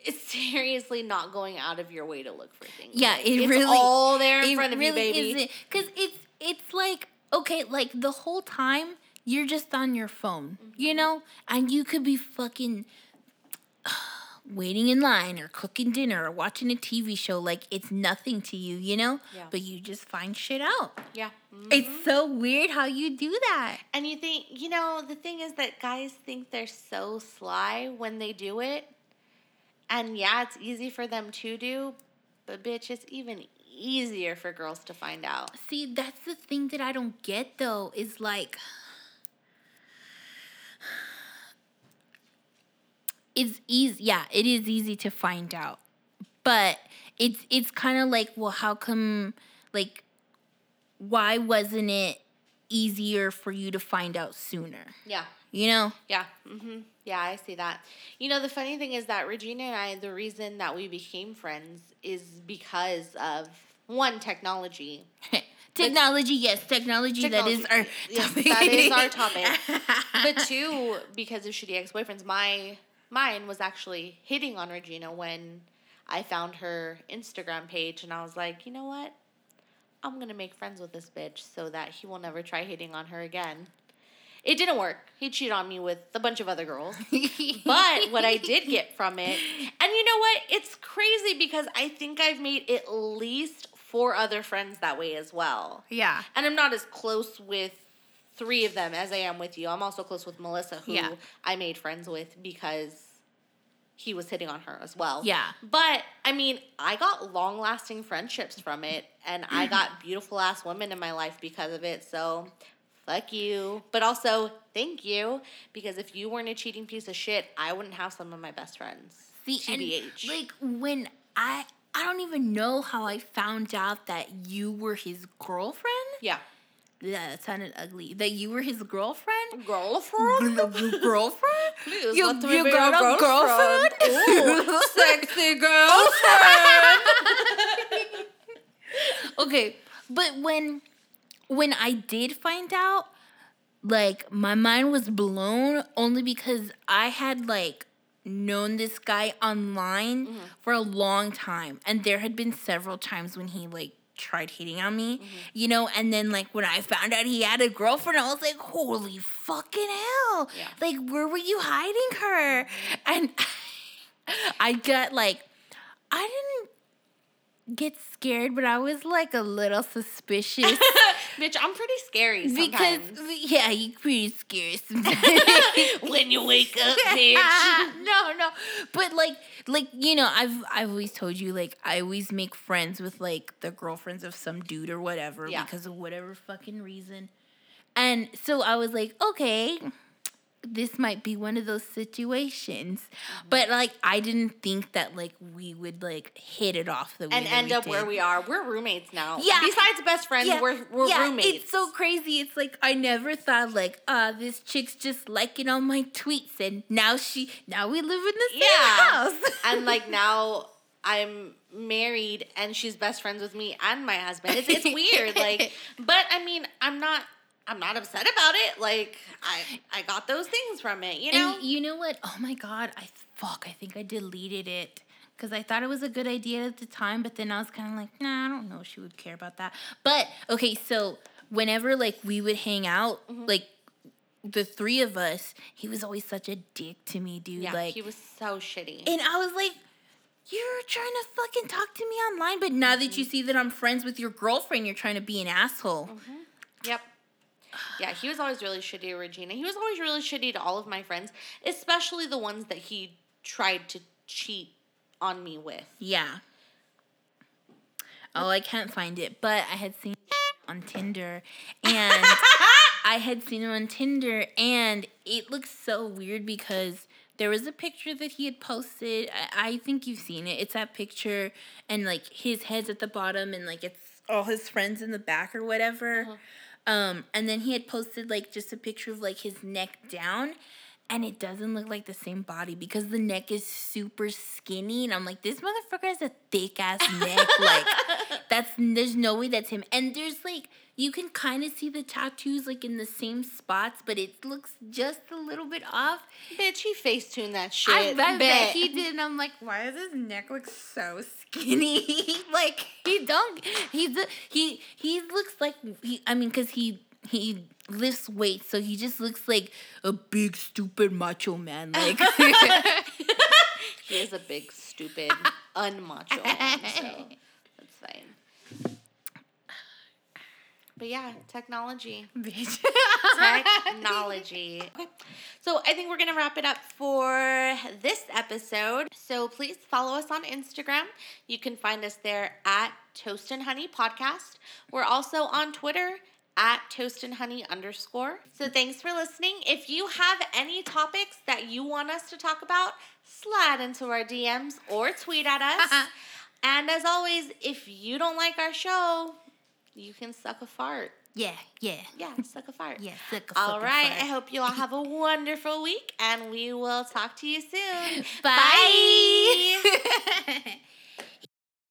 It's seriously not going out of your way to look for things. Yeah, Like, it it's really all there in front of you, baby. because it's it's like okay, like the whole time you're just on your phone, you Mm-hmm. know, and you could be fucking waiting in line or cooking dinner or watching a TV show like it's nothing to you, you know, Yeah. but you just find shit out. Yeah. Mhm. It's so weird how you do that. And you think, you know, the thing is that guys think they're so sly when they do it. And yeah, it's easy for them to do, but bitch, it's even easier for girls to find out. See, that's the thing that I don't get though, is like it's easy yeah, it is easy to find out. But it's it's kind of like, well, how come like why wasn't it easier for you to find out sooner? Yeah. You know? Yeah. hmm Yeah, I see that. You know, the funny thing is that Regina and I, the reason that we became friends is because of one technology. technology, yes, technology, technology. That is our yes, topic. that is our topic. but two, because of shitty ex boyfriends, my mine was actually hitting on Regina when I found her Instagram page, and I was like, you know what? I'm gonna make friends with this bitch so that he will never try hitting on her again. It didn't work. He cheated on me with a bunch of other girls. but what I did get from it, and you know what? It's crazy because I think I've made at least four other friends that way as well. Yeah. And I'm not as close with three of them as I am with you. I'm also close with Melissa, who yeah. I made friends with because he was hitting on her as well. Yeah. But I mean, I got long lasting friendships from it and I got beautiful ass women in my life because of it. So fuck you. But also, thank you. Because if you weren't a cheating piece of shit, I wouldn't have some of my best friends. See, TBH. like when I I don't even know how I found out that you were his girlfriend. Yeah. Yeah, that sounded ugly. That you were his girlfriend? Girlfriend? girlfriend? Please, you, you got a girlfriend? girlfriend? Ooh, sexy girlfriend. okay, but when when I did find out, like my mind was blown only because I had like known this guy online mm-hmm. for a long time and there had been several times when he like tried hitting on me, mm-hmm. you know, and then like when I found out he had a girlfriend, I was like, holy fucking hell. Yeah. Like, where were you hiding her? Mm-hmm. And I got like, I didn't get scared, but I was like a little suspicious. Bitch, I'm pretty scary sometimes. Because yeah, you're pretty scary when you wake up, bitch. no, no. But like like, you know, I've I've always told you like I always make friends with like the girlfriends of some dude or whatever yeah. because of whatever fucking reason. And so I was like, okay, this might be one of those situations. Mm-hmm. But like I didn't think that like we would like hit it off the way and end up did. where we are. We're roommates now. Yeah. Besides best friends, yeah. we're we're yeah, roommates. It's so crazy. It's like I never thought like, uh, this chick's just liking all my tweets and now she now we live in the same yeah. house. and like now I'm married and she's best friends with me and my husband. It's, it's weird. Like, but I mean, I'm not I'm not upset about it. Like I I got those things from it, you know. And you know what? Oh my god, I fuck, I think I deleted it because I thought it was a good idea at the time, but then I was kind of like, nah, I don't know if she would care about that. But okay, so whenever like we would hang out, mm-hmm. like the three of us, he was always such a dick to me, dude. Yeah, like he was so shitty. And I was like, you're trying to fucking talk to me online, but now that you mm-hmm. see that I'm friends with your girlfriend, you're trying to be an asshole. Mm-hmm. Yep. Yeah, he was always really shitty to Regina. He was always really shitty to all of my friends, especially the ones that he tried to cheat on me with. Yeah. Oh, I can't find it, but I had seen on Tinder and I had seen him on Tinder and it looks so weird because there was a picture that he had posted. I, I think you've seen it. It's that picture and like his head's at the bottom and like it's all his friends in the back or whatever. Uh-huh. Um, and then he had posted like just a picture of like his neck down, and it doesn't look like the same body because the neck is super skinny. And I'm like, this motherfucker has a thick ass neck. like, that's there's no way that's him. And there's like you can kind of see the tattoos like in the same spots, but it looks just a little bit off. Bitch, he face tuned that shit. I bet, bet he did. And I'm like, why does his neck look so skinny? like he don't. He's he he looks like he. I mean, cause he he lifts weights, so he just looks like a big stupid macho man. Like he is a big stupid unmacho man. So that's fine. But yeah, technology. technology. Okay. So I think we're going to wrap it up for this episode. So please follow us on Instagram. You can find us there at Toast and Honey Podcast. We're also on Twitter at toast and honey underscore. So thanks for listening. If you have any topics that you want us to talk about, slide into our DMs or tweet at us. and as always, if you don't like our show, you can suck a fart. Yeah, yeah. Yeah, suck a fart. Yeah, suck a All right. fart. I hope you all have a wonderful week, and we will talk to you soon. Bye.